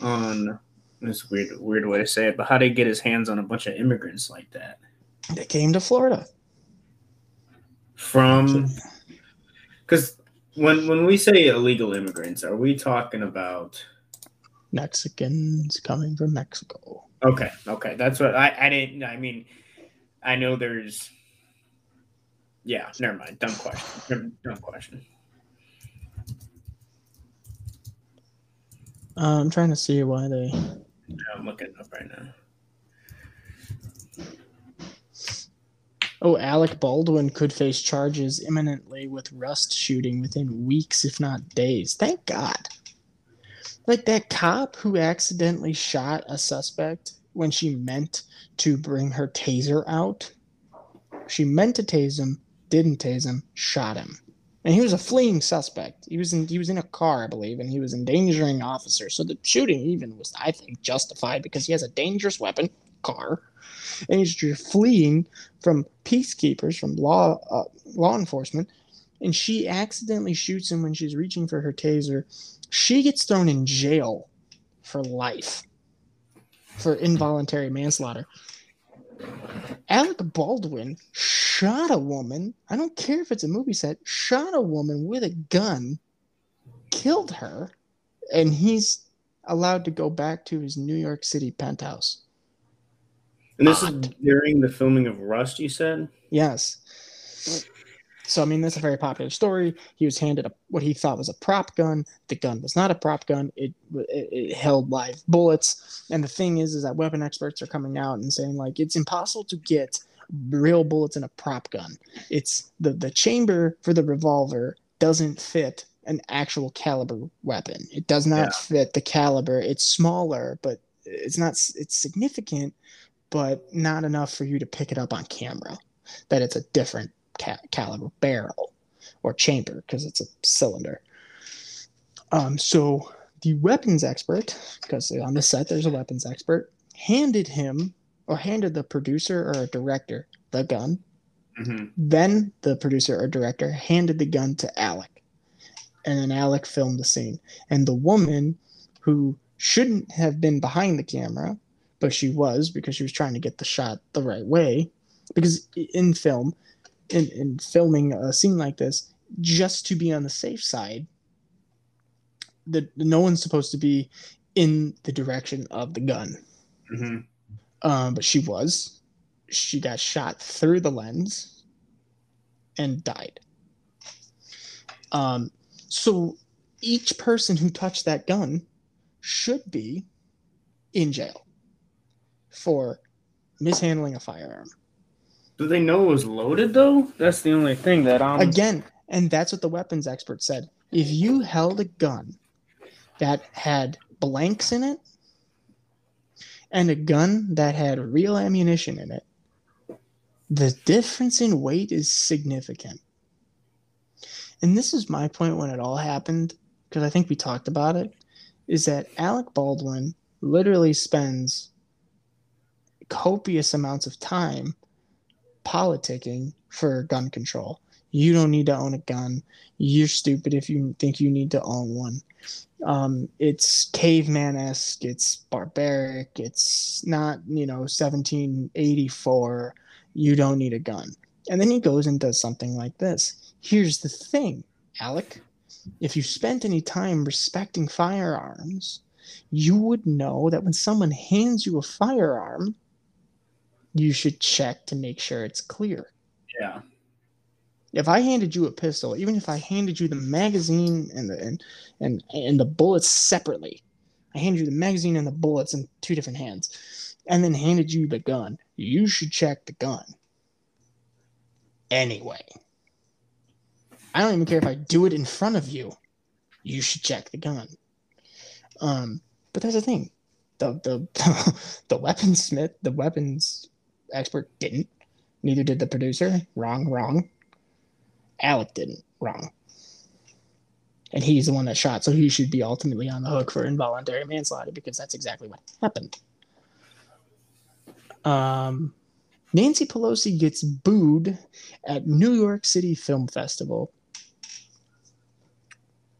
on? This weird weird way to say it, but how did he get his hands on a bunch of immigrants like that? They came to Florida from because when when we say illegal immigrants, are we talking about? Mexicans coming from Mexico. Okay, okay, that's what I I didn't. I mean, I know there's. Yeah, never mind. Dumb question. Dumb question. Uh, I'm trying to see why they. Yeah, I'm looking up right now. Oh, Alec Baldwin could face charges imminently with Rust shooting within weeks, if not days. Thank God like that cop who accidentally shot a suspect when she meant to bring her taser out. She meant to tase him, didn't tase him, shot him. And he was a fleeing suspect. He was in he was in a car, I believe, and he was endangering officers. So the shooting even was, I think, justified because he has a dangerous weapon, car, and he's fleeing from peacekeepers, from law uh, law enforcement, and she accidentally shoots him when she's reaching for her taser she gets thrown in jail for life for involuntary manslaughter. Alec Baldwin shot a woman. I don't care if it's a movie set, shot a woman with a gun, killed her, and he's allowed to go back to his New York City penthouse. And this Odd. is during the filming of Rust, you said? Yes. So I mean, that's a very popular story. He was handed a, what he thought was a prop gun. The gun was not a prop gun. It, it, it held live bullets. And the thing is, is that weapon experts are coming out and saying like it's impossible to get real bullets in a prop gun. It's the the chamber for the revolver doesn't fit an actual caliber weapon. It does not yeah. fit the caliber. It's smaller, but it's not. It's significant, but not enough for you to pick it up on camera. That it's a different ca- caliber barrel or chamber because it's a cylinder. Um, so the weapons expert, because on the set there's a weapons expert, handed him or handed the producer or director the gun. Mm-hmm. Then the producer or director handed the gun to Alec. And then Alec filmed the scene. And the woman who shouldn't have been behind the camera, but she was because she was trying to get the shot the right way. Because in film, in, in filming a scene like this just to be on the safe side that no one's supposed to be in the direction of the gun. Mm-hmm. um, but she was. She got shot through the lens and died. Um, so each person who touched that gun should be in jail for mishandling a firearm do they know it was loaded though? That's the only thing that I'm again, and that's what the weapons expert said. If you held a gun that had blanks in it and a gun that had real ammunition in it, the difference in weight is significant. And this is my point when it all happened, because I think we talked about it, is that Alec Baldwin literally spends copious amounts of time politicking for gun control. You don't need to own a gun. You're stupid if you think you need to own one. Um, it's caveman esque. It's barbaric. It's not, you know, 1784. You don't need a gun. And then he goes and does something like this. Here's the thing, Alec. If you spent any time respecting firearms, you would know that when someone hands you a firearm, you should check to make sure it's clear. Yeah. If I handed you a pistol, even if I handed you the magazine and the and and, and the bullets separately, I handed you the magazine and the bullets in two different hands, and then handed you the gun, you should check the gun. Anyway. I don't even care if I do it in front of you. You should check the gun. Um, but that's the thing. The the the weaponsmith, the weapons expert didn't. Neither did the producer. Wrong, wrong. Alec didn't. Wrong. And he's the one that shot, so he should be ultimately on the hook for involuntary manslaughter because that's exactly what happened. Um, Nancy Pelosi gets booed at New York City Film Festival.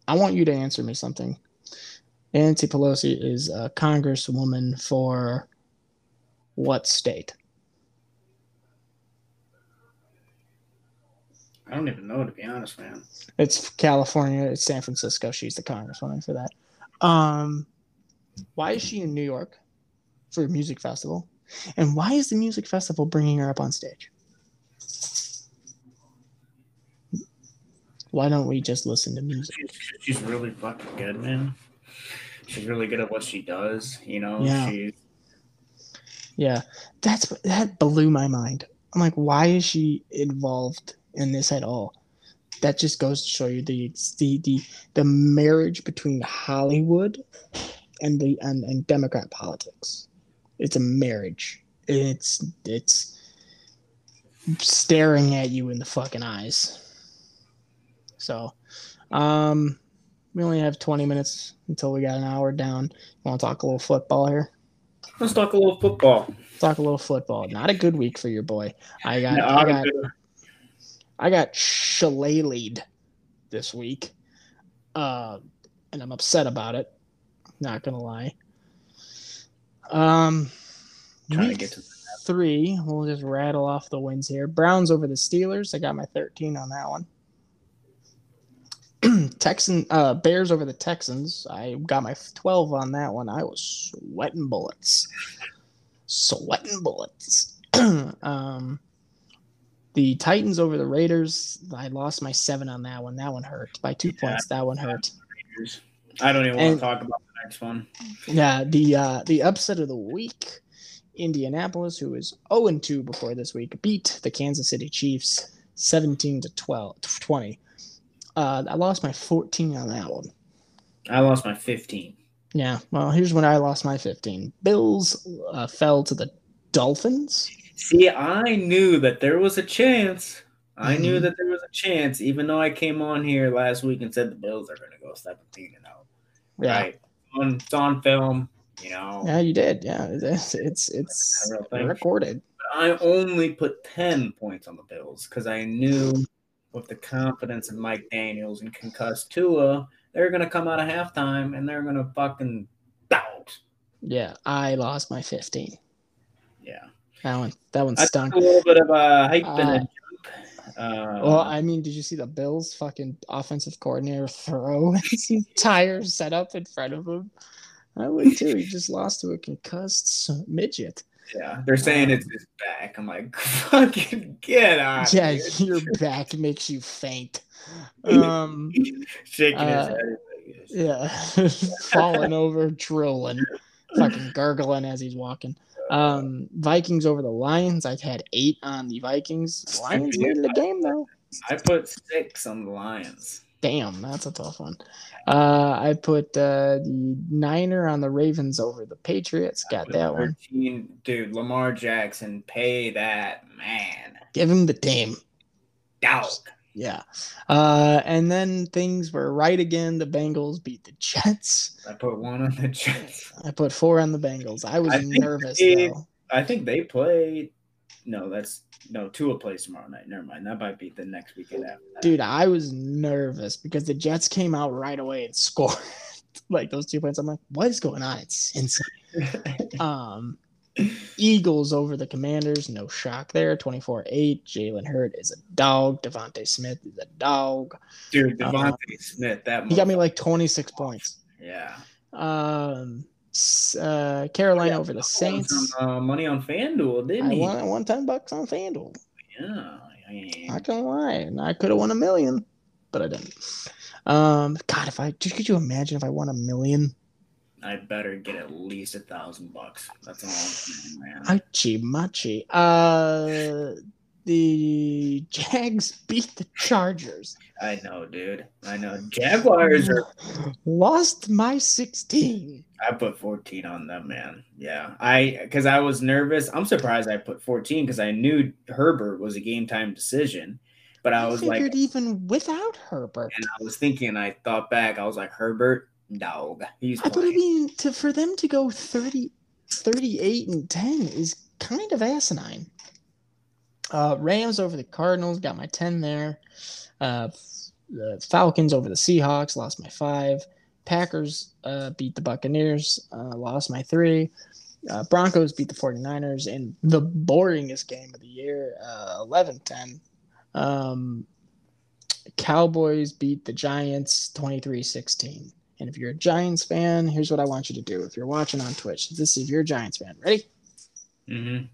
I want you to answer me something. Nancy Pelosi is a congresswoman for what state? I don't even know to be honest, man. It's California. It's San Francisco. She's the congresswoman for that. Um, why is she in New York for a music festival? And why is the music festival bringing her up on stage? Why don't we just listen to music? She's, she's really fucking good, man. She's really good at what she does. You know, Yeah. she Yeah, that's that blew my mind. I'm like, why is she involved in this at all? That just goes to show you the the the, the marriage between Hollywood and the and, and Democrat politics. It's a marriage. It's it's staring at you in the fucking eyes. So, um, we only have 20 minutes until we got an hour down. Want to talk a little football here? let's talk a little football. talk a little football. Not a good week for your boy. I got No, I got. I got shillelied this week. Uh and I'm upset about it. Not gonna lie. Um Trying to get to three, we'll just rattle off the wins here. Browns over the Steelers. I got my 13 on that one. Texan uh Bears over the Texans. I got my 12 on that one. I was sweating bullets. Sweating bullets. um the Titans over the Raiders. I lost my seven on that one. That one hurt by two Yeah. points. That one hurt. I don't even want to talk about the next one. Yeah, the uh, the upset of the week, Indianapolis, who was 0 and 2 before this week, beat the Kansas City Chiefs 17 to 12 20. Uh, I lost my 14 on that one. I lost my 15. Yeah, well, here's when I lost my 15. Bills uh, fell to the Dolphins. See, I knew that there was a chance. I knew Mhm. that there was a chance, even though I came on here last week and said the Bills are going to go 17 and 0. Yeah, Right. On, it's on film, you know. yeah, you did. Yeah, it's it's, it's Not a real thing. recorded. I only put 10 points on the Bills because I knew with the confidence of Mike Daniels and concussed Tua, they're going to come out of halftime and they're going to fucking bounce. Yeah, I lost my 15. Yeah. That one, that one stunk. a little bit of a hype and Uh, a jump. Uh, Well, I mean, did you see the Bills' fucking offensive coordinator throw his entire setup in front of him? I would too. He just lost to a concussed midget. yeah, they're saying it's his back. I'm like, fucking get out. Yeah, your back makes you faint. Um, shaking uh, his head. yeah, falling over, drooling, fucking gurgling as he's walking. Um, Vikings over the Lions. I've had eight on the Vikings. Lions winning the game though. I put six on the Lions. Damn, that's a tough one. Uh, I put uh, the Niner on the Ravens over the Patriots. Got that one. 13 Dude, Lamar Jackson, pay that man. Give him the team. Dog. Yeah. Uh, and then things were right again. The Bengals beat the Jets. I put one on the Jets. I put four on the Bengals. I was I nervous they- though. I think they play. No, that's no. Tua plays tomorrow night. Never mind. That might be the next weekend after that. Dude, I was nervous because the Jets came out right away and scored like those two points. I'm like, what is going on? It's insane. Um, Eagles over the Commanders. No shock there. 24 8. Jalen Hurts is a dog. DeVonta Smith is a dog. Dude, DeVonta Smith. That He got me like 26 points. Yeah. Um, uh, Carolina over the Saints. some, uh, money on FanDuel, didn't I he? won, I won ten bucks on FanDuel. Yeah. I- Not gonna lie, and I could have won a million, but I didn't. Um, God, if I just could you imagine if I won a million? I better get at least a thousand bucks. That's all I'm saying, man. Hachi machi. Uh, the Jags beat the Chargers. I know, dude. I know. Jaguars are. Lost my sixteen. I put 14 on them, man. Yeah. I, because I was nervous. I'm surprised I put 14 because I knew Herbert was a game time decision. But I I was like, even without Herbert. and I was thinking, I thought back, I was like, Herbert, dog. He's I but I mean, to for them to go 30, 38 and ten is kind of asinine. Uh, Rams over the Cardinals got my ten there. Uh, the Falcons over the Seahawks lost my five. Packers uh, beat the Buccaneers, uh, lost my three. Uh, Broncos beat the 49ers in the boringest game of the year, uh, 11-10. Um, Cowboys beat the Giants 23-16. And if you're a Giants fan, here's what I want you to do. If you're watching on Twitch, this is if you're a Giants fan. Ready? Mm-hmm.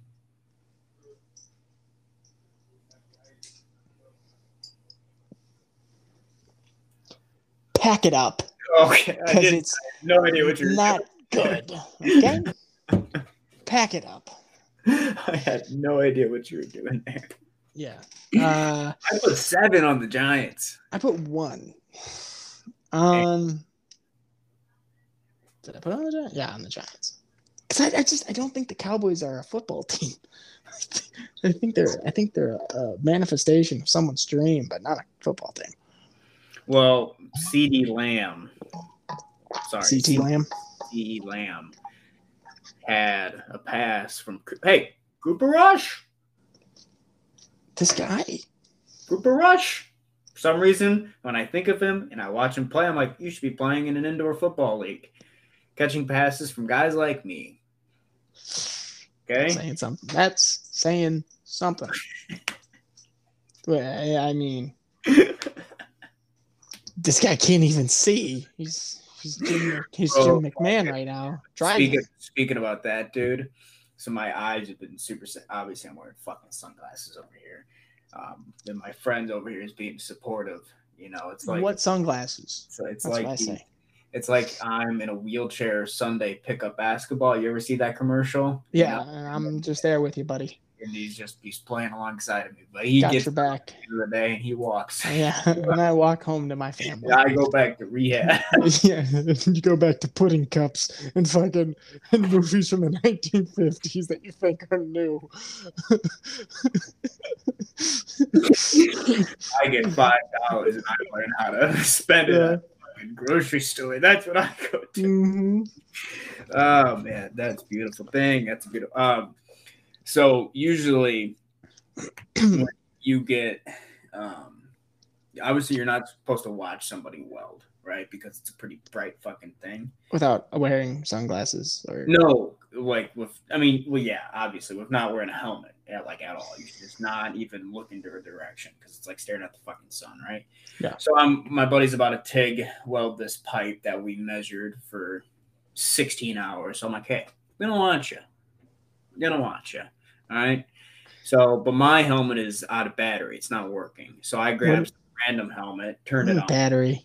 Pack it up Okay. I because didn't it's no idea what you're not good. Okay? Pack it up. I had no idea what you were doing there. Yeah. Uh, I put seven on the Giants. I put one. Um, did I put on the Giants? Yeah, on the Giants. Because I, I just I don't think the Cowboys are a football team. I think they're I think they're a manifestation of someone's dream, but not a football team. Well, CD Lamb. Sorry. CT Lamb. CeeDee Lamb had a pass from hey Cooper Rush. This guy. Cooper Rush. For some reason, when I think of him and I watch him play, I'm like, you should be playing in an indoor football league, catching passes from guys like me. Okay. saying something. That's saying something. Well, I mean, this guy can't even see. He's he's Jim, he's Bro. Jim McMahon right now. Driving. Speaking, speaking about that, dude. So my eyes have been super. Obviously, I'm wearing fucking sunglasses over here. Um, and my friend over here is being supportive. You know, it's like what sunglasses? So it's That's like what I the- say. It's like I'm in a wheelchair Sunday pickup basketball. You ever see that commercial? You Yeah, know? I'm just there with you, buddy. and he's just he's playing alongside of me. But he Got gets your back. the the day and he walks. Yeah, and I walk home to my family. I go back to rehab. yeah, you go back to pudding cups and fucking and movies from the 1950s that you think are new. I get five dollars and I learn how to spend it Yeah. Grocery store. That's what I go to. hmm Oh man, that's a beautiful thing. That's a beautiful. Um, so usually when you get, um, obviously you're not supposed to watch somebody weld, right? Because it's a pretty bright fucking thing. Without wearing sunglasses or No, like with, I mean, well, yeah, obviously with not wearing a helmet, yeah, like at all. You should just not even look into a direction because it's like staring at the fucking sun, right? Yeah. So I'm, my buddy's about to TIG weld this pipe that we measured for 16 hours. So I'm like, hey, we don't want you. We don't want you. All right. So, but my helmet is out of battery. It's not working. So I grabbed a random helmet, turned it on. battery.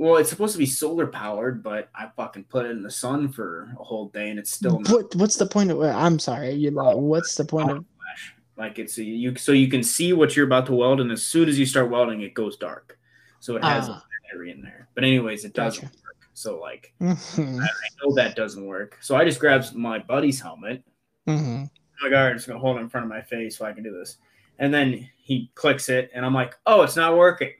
Well, it's supposed to be solar powered, but I fucking put it in the sun for a whole day and it's still not What what's the point of? I'm sorry. You know, what's the point of? flash. Like it's a, you so you can see what you're about to weld, and as soon as you start welding, it goes dark. So it has a Ah. battery in there. But anyways, it doesn't Gotcha. work. So like Mhm, I know that doesn't work. So I just grabbed my buddy's helmet. mhm. I'm like, all right, I'm just gonna hold it in front of my face so I can do this. And then he clicks it, and I'm like, oh, it's not working.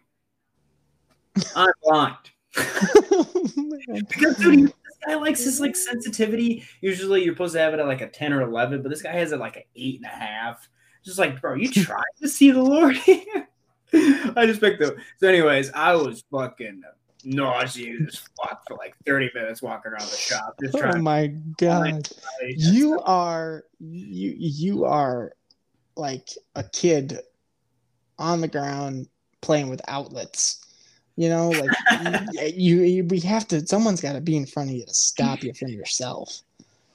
I'm blind. Because dude, this guy likes his like sensitivity. Usually you're supposed to have it at like a 10 or 11, but this guy has it like an eight and a half. Just like, bro, you trying to see the Lord? Here? I just picked up. So, anyways, I was fucking nauseated as fuck for like 30 minutes walking around the shop, just oh trying my god. You are you you are like a kid on the ground playing with outlets. You know, like you, you, we have to. Someone's got to be in front of you to stop you from yourself.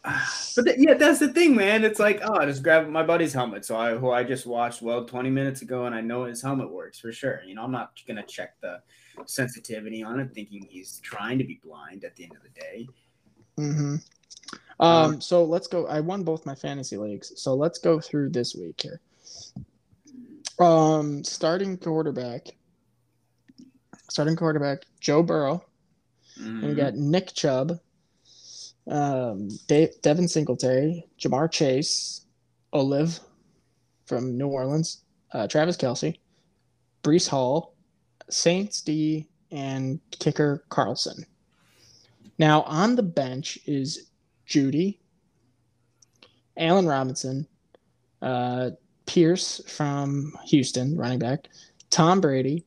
But th- yeah, that's the thing, man. It's like, oh, I just grab my buddy's helmet. So I, who I just watched well 20 minutes ago, and I know his helmet works for sure. You know, I'm not gonna check the sensitivity on it, thinking he's trying to be blind at the end of the day. Mm-hmm. Um, so let's go. I won both my fantasy leagues, so let's go through this week here. Um, starting quarterback, starting quarterback Joe Burrow. And we got Nick Chubb, um, Dave, Devin Singletary, Ja'Marr Chase, Olive from New Orleans, uh, Travis Kelce, Breece Hall, Saints D, and kicker Carlson. Now on the bench is Jeudy, Allen Robinson, uh, Pierce from Houston, running back, Tom Brady,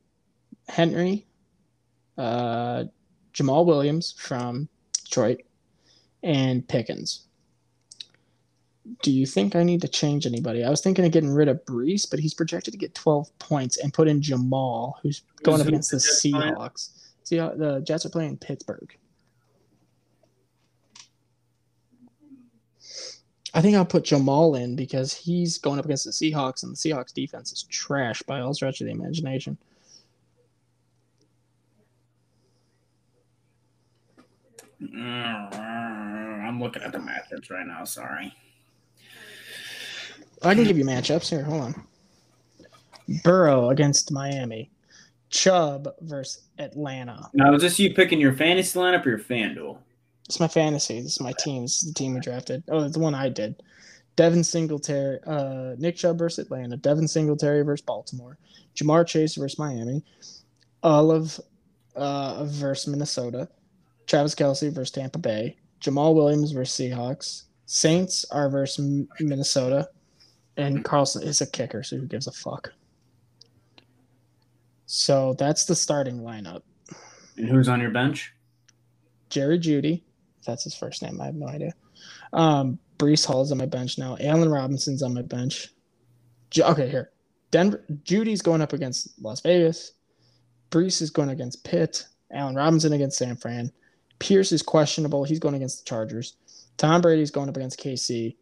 Henry, uh, Jamaal Williams from Detroit, and Pickens. Do you think I need to change anybody? I was thinking of getting rid of Breece, but he's projected to get 12 points and put in Jamaal, who's going up against the the Seahawks. See, the Jets are playing Pittsburgh. I think I'll put Jamaal in because he's going up against the Seahawks, and the Seahawks defense is trash by all stretch of the imagination. I'm looking at the matchups right now. Sorry. I can give you matchups here. Hold on. Burrow against Miami. Chubb versus Atlanta. Now, is this you picking your fantasy lineup or your FanDuel? It's my fantasy. This is my team. This is the team we drafted. Oh, it's the one I did. Devin Singletary, uh, Nick Chubb versus Atlanta. Devin Singletary versus Baltimore. Ja'Marr Chase versus Miami. Olive uh, versus Minnesota. Travis Kelce versus Tampa Bay. Jamaal Williams versus Seahawks. Saints are versus Minnesota. And Carlson is a kicker, so who gives a fuck? So that's the starting lineup. And who's on your bench? Jerry Jeudy, that's his first name, I have no idea. Um, Breece is on my bench now. Allen Robinson's on my bench. Ju- okay, here. Denver Jeudy's going up against Las Vegas. Breece is going against Pitt. Allen Robinson against San Fran. Pierce is questionable. He's going against the Chargers. Tom Brady's going up against KC.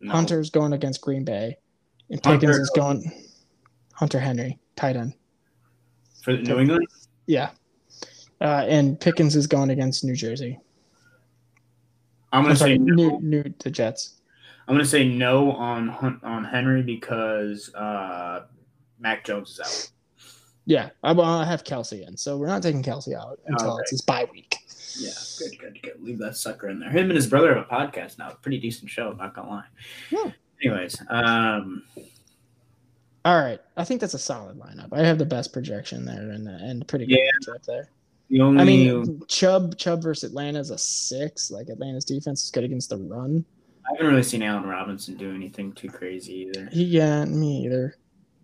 No. Hunter's going against Green Bay. And Hunter- Pickens is going Hunter Henry, tight end. for New England. Yeah. Uh, and Pickens is going against New Jersey. I'm I'm gonna sorry, say no. new, new the Jets. I'm gonna say no on on Henry because uh, Mac Jones is out. Yeah, I, well, I have Kelce in, so we're not taking Kelce out until Okay. it's his bye week. Yeah, good, good, good. Leave that sucker in there. Him and his brother have a podcast now. Pretty decent show, not gonna lie. Yeah. Anyways, um, All right, I think that's a solid lineup. I have the best projection there and and pretty good Yeah. matchup there. the only I mean, Chubb Chubb versus Atlanta is a six. Like Atlanta's defense is good against the run. I haven't really seen Allen Robinson do anything too crazy either. Yeah, me either.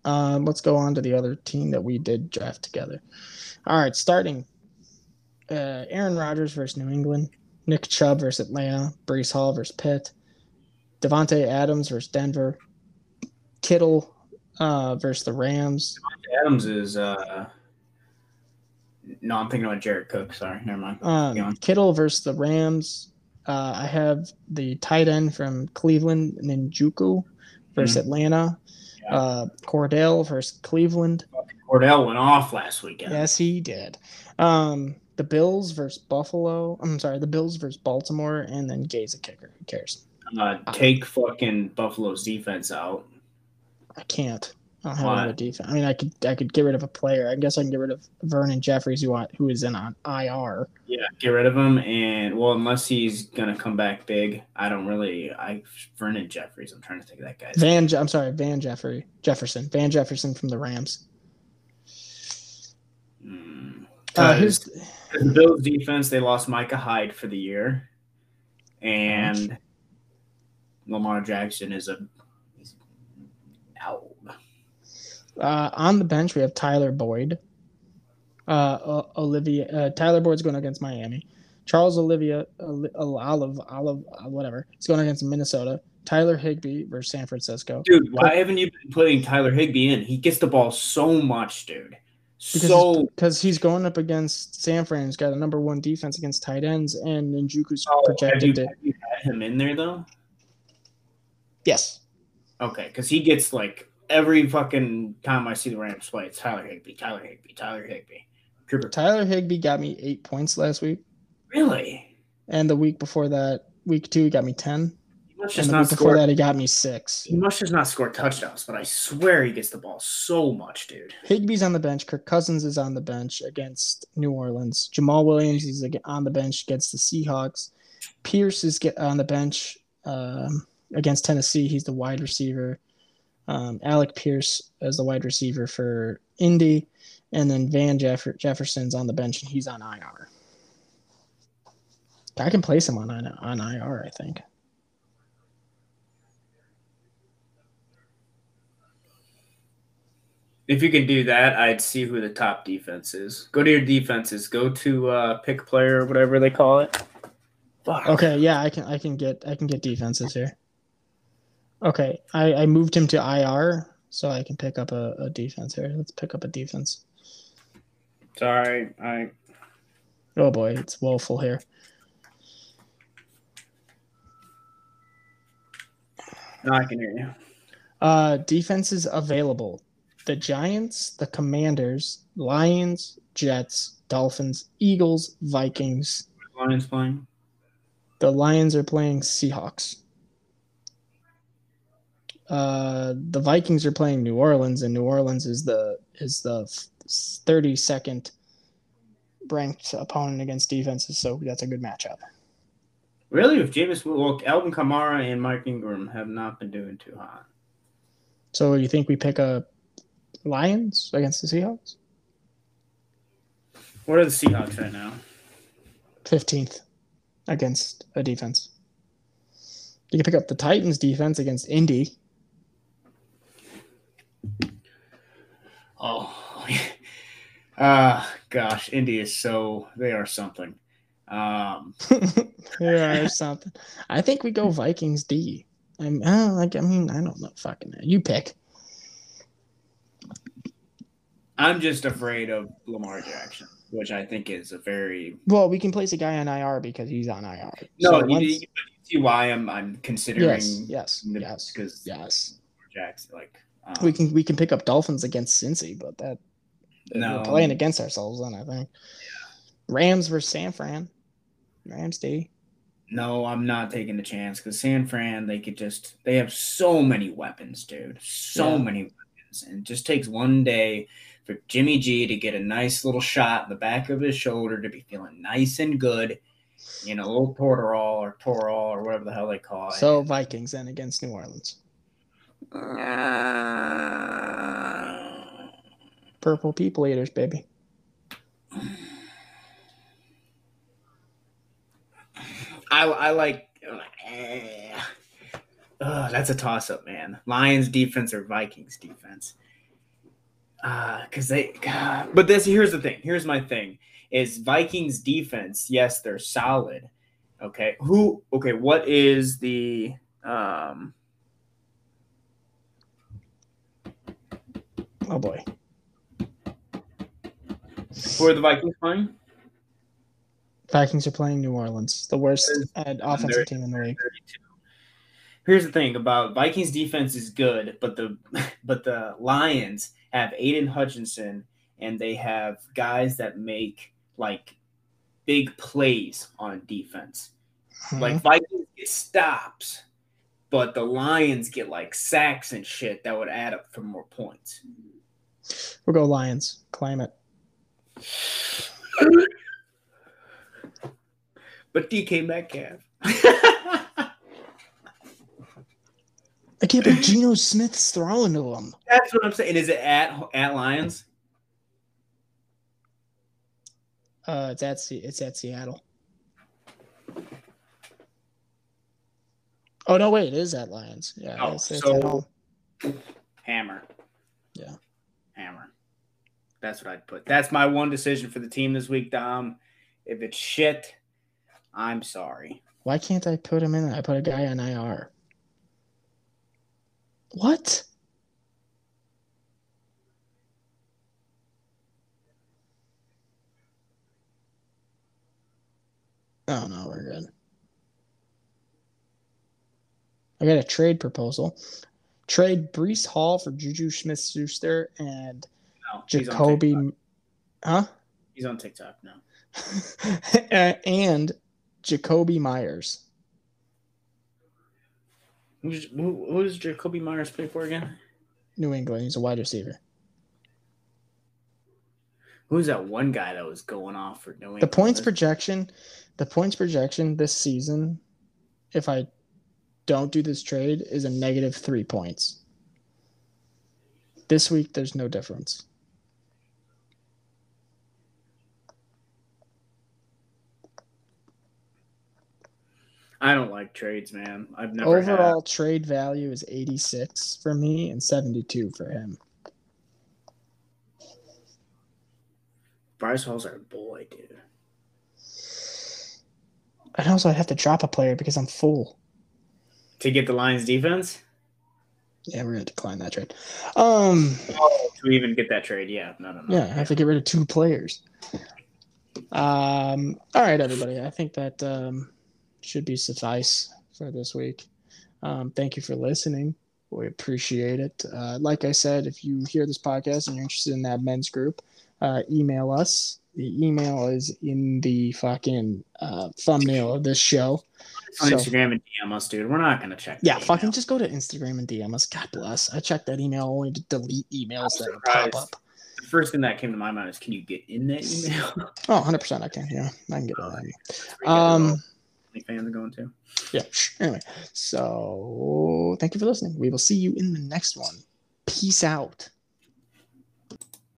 Um, let's go on to the other team that we did draft together. All right, starting. Uh, Aaron Rodgers versus New England. Nick Chubb versus Atlanta. Breece Hall versus Pitt. Davante Adams versus Denver. Kittle uh, versus the Rams. Adams is uh, no, I'm thinking about Jared Cook. Sorry, never mind. Um. Kittle versus the Rams. Uh, I have the tight end from Cleveland, Njoku versus Atlanta. Yeah. Uh, Cordell versus Cleveland. Cordell went off last weekend. Yes, he did. Um, the Bills versus Buffalo. I'm sorry, the Bills versus Baltimore, and then Gay's a kicker. Who cares? Uh, take fucking Buffalo's defense out. I can't. I don't have Why? another defense. I mean, I could I could get rid of a player. I guess I can get rid of Vernon Jeffries, who who is in on IR. Yeah, get rid of him. And well, unless he's gonna come back big, I don't really. I Vernon Jeffries. I'm trying to think of that guy. Van, I'm sorry, Van Jeffrey Jefferson. Van Jefferson from the Rams. Mm. Uh, here's the Bills defense, they lost Micah Hyde for the year, and Lamar Jackson is a out. uh, on the bench. We have Tyler Boyd. Uh, Olivia uh, Tyler Boyd's going against Miami. Charles Olivia Oli- Olive Olive uh, whatever. He's going against Minnesota. Tyler Higbee versus San Francisco. Dude, why haven't you been putting Tyler Higbee in? He gets the ball so much, dude. Because so because he's going up against San Fran, who's got a number one defense against tight ends, and Njoku's oh, have, you, projected to have you had him in there though? yes. Okay, because he gets like every fucking time I see the Rams play, it's Tyler Higbee, Tyler Higbee, Tyler Higbee. Trooper. Tyler Higbee got me eight points last week, Really? and the week before that, week two, he got me ten, must just not before score. that, he got me six. He must just not score touchdowns, but I swear he gets the ball so much, dude. Higbee's on the bench. Kirk Cousins is on the bench against New Orleans. Jamaal Williams is on the bench against the Seahawks. Pierce is get on the bench um, against Tennessee. He's the wide receiver. Um, Alec Pierce as the wide receiver for Indy, and then Van Jeff- Jefferson's on the bench and he's on IR. I can place him on on IR. I think. If you can do that, I'd see who the top defense is. Go to your defenses. Go to uh, pick player or whatever they call it. Fuck. Okay, yeah, I can I can get I can get defenses here. Okay, I, I moved him to IR so I can pick up a, a defense here. Let's pick up a defense. Sorry, I Oh boy, it's woeful here. no, I can hear you. Uh defenses available. The Giants, the Commanders, Lions, Jets, Dolphins, Eagles, Vikings. Lions playing. The Lions are playing Seahawks. Uh, the Vikings are playing New Orleans, and New Orleans is the is the thirty second ranked opponent against defenses, so that's a good matchup. Really, with Jameis, well, Alvin Kamara and Mike Ingram have not been doing too hot. So you think we pick a Lions against the Seahawks? What are the Seahawks right now? Fifteenth against a defense. You can pick up the Titans defense against Indy. Oh, uh gosh, Indy is so they are something. Um, yeah, or something. I think we go Vikings D. I'm uh, like I mean I don't know fucking you pick. I'm just afraid of Lamar Jackson, which I think is a very Well, we can place a guy on IR because he's on IR. no. So you, you see why I'm I'm considering yes, yes, the- yes, because yes. Jackson like um, We can we can pick up Dolphins against Cincy, but that No. we're playing against ourselves then I think. Rams versus San Fran. Rams D. No, I'm not taking the chance because San Fran, they could just they have so many weapons, dude. So Yeah. many weapons. And it just takes one day for Jimmy G to get a nice little shot in the back of his shoulder to be feeling nice and good. You know, a little Tortorol or Torol or whatever the hell they call it. So Vikings then against New Orleans. Uh, Purple people eaters, baby. I I like. Ugh, that's a toss up, man. Lions defense or Vikings defense. Uh, cause they but this here's the thing. Here's my thing is Vikings defense, yes, they're solid. Okay. Who okay, what is the um Oh boy. who are the Vikings playing? Vikings are playing New Orleans, the worst uh, offensive they're- team in the league. 32. Here's the thing about Vikings defense is good, but the but the Lions have Aidan Hutchinson and they have guys that make like big plays on defense. Like Mhm. Vikings get stops, but the Lions get like sacks and shit that would add up for more points. we'll go Lions. Claim it. But DK Metcalf. I can't believe Geno Smith's throwing to him. That's what I'm saying. Is it at at Lions? Uh, it's at it's at Seattle. Oh no, wait, it is at Lions. Yeah, Oh, it's, it's so- at. Hammer. Yeah. Hammer. That's what I'd put. That's my one decision for the team this week, Dom. If it's shit, I'm sorry. Why can't I put him in? there? I put a guy on IR. What? Oh no, we're good. I got a trade proposal. Trade Breece Hall for Juju Smith Schuster and no, Jakobi. Huh? He's on TikTok now. and Jakobi Meyers. Who's who, who does Jakobi Meyers play for again? New England. He's a wide receiver. Who's that one guy that was going off for New England? The points projection, the points projection this season, if I don't do this trade, is a negative three points. This week, there's no difference. I don't like trades, man. I've never had- Overall trade value is 86 for me and 72 for him. Bryce Hall's our boy, dude. And also, I'd have to drop a player because I'm full. To get the Lions defense? Yeah, we're gonna decline that trade. Um, To even get that trade, yeah. No, no, no. yeah, I have to get rid of two players. Um, all right, everybody. I think that um, should be suffice for this week. Um, thank you for listening. We appreciate it. Uh, like I said, if you hear this podcast and you're interested in that men's group, uh, email us. The email is in the fucking uh, thumbnail of this show. On So- Instagram and DM us, dude. We're not gonna check. Yeah, fucking email. just go to Instagram and DM us. God bless. I check that email only to delete emails that pop up. The first thing that came to my mind is, can you get in that email? Oh, 100% I can. Yeah, I can get it. Alright. Um, fans are going to. yeah. Anyway, so thank you for listening. We will see you in the next one. Peace out.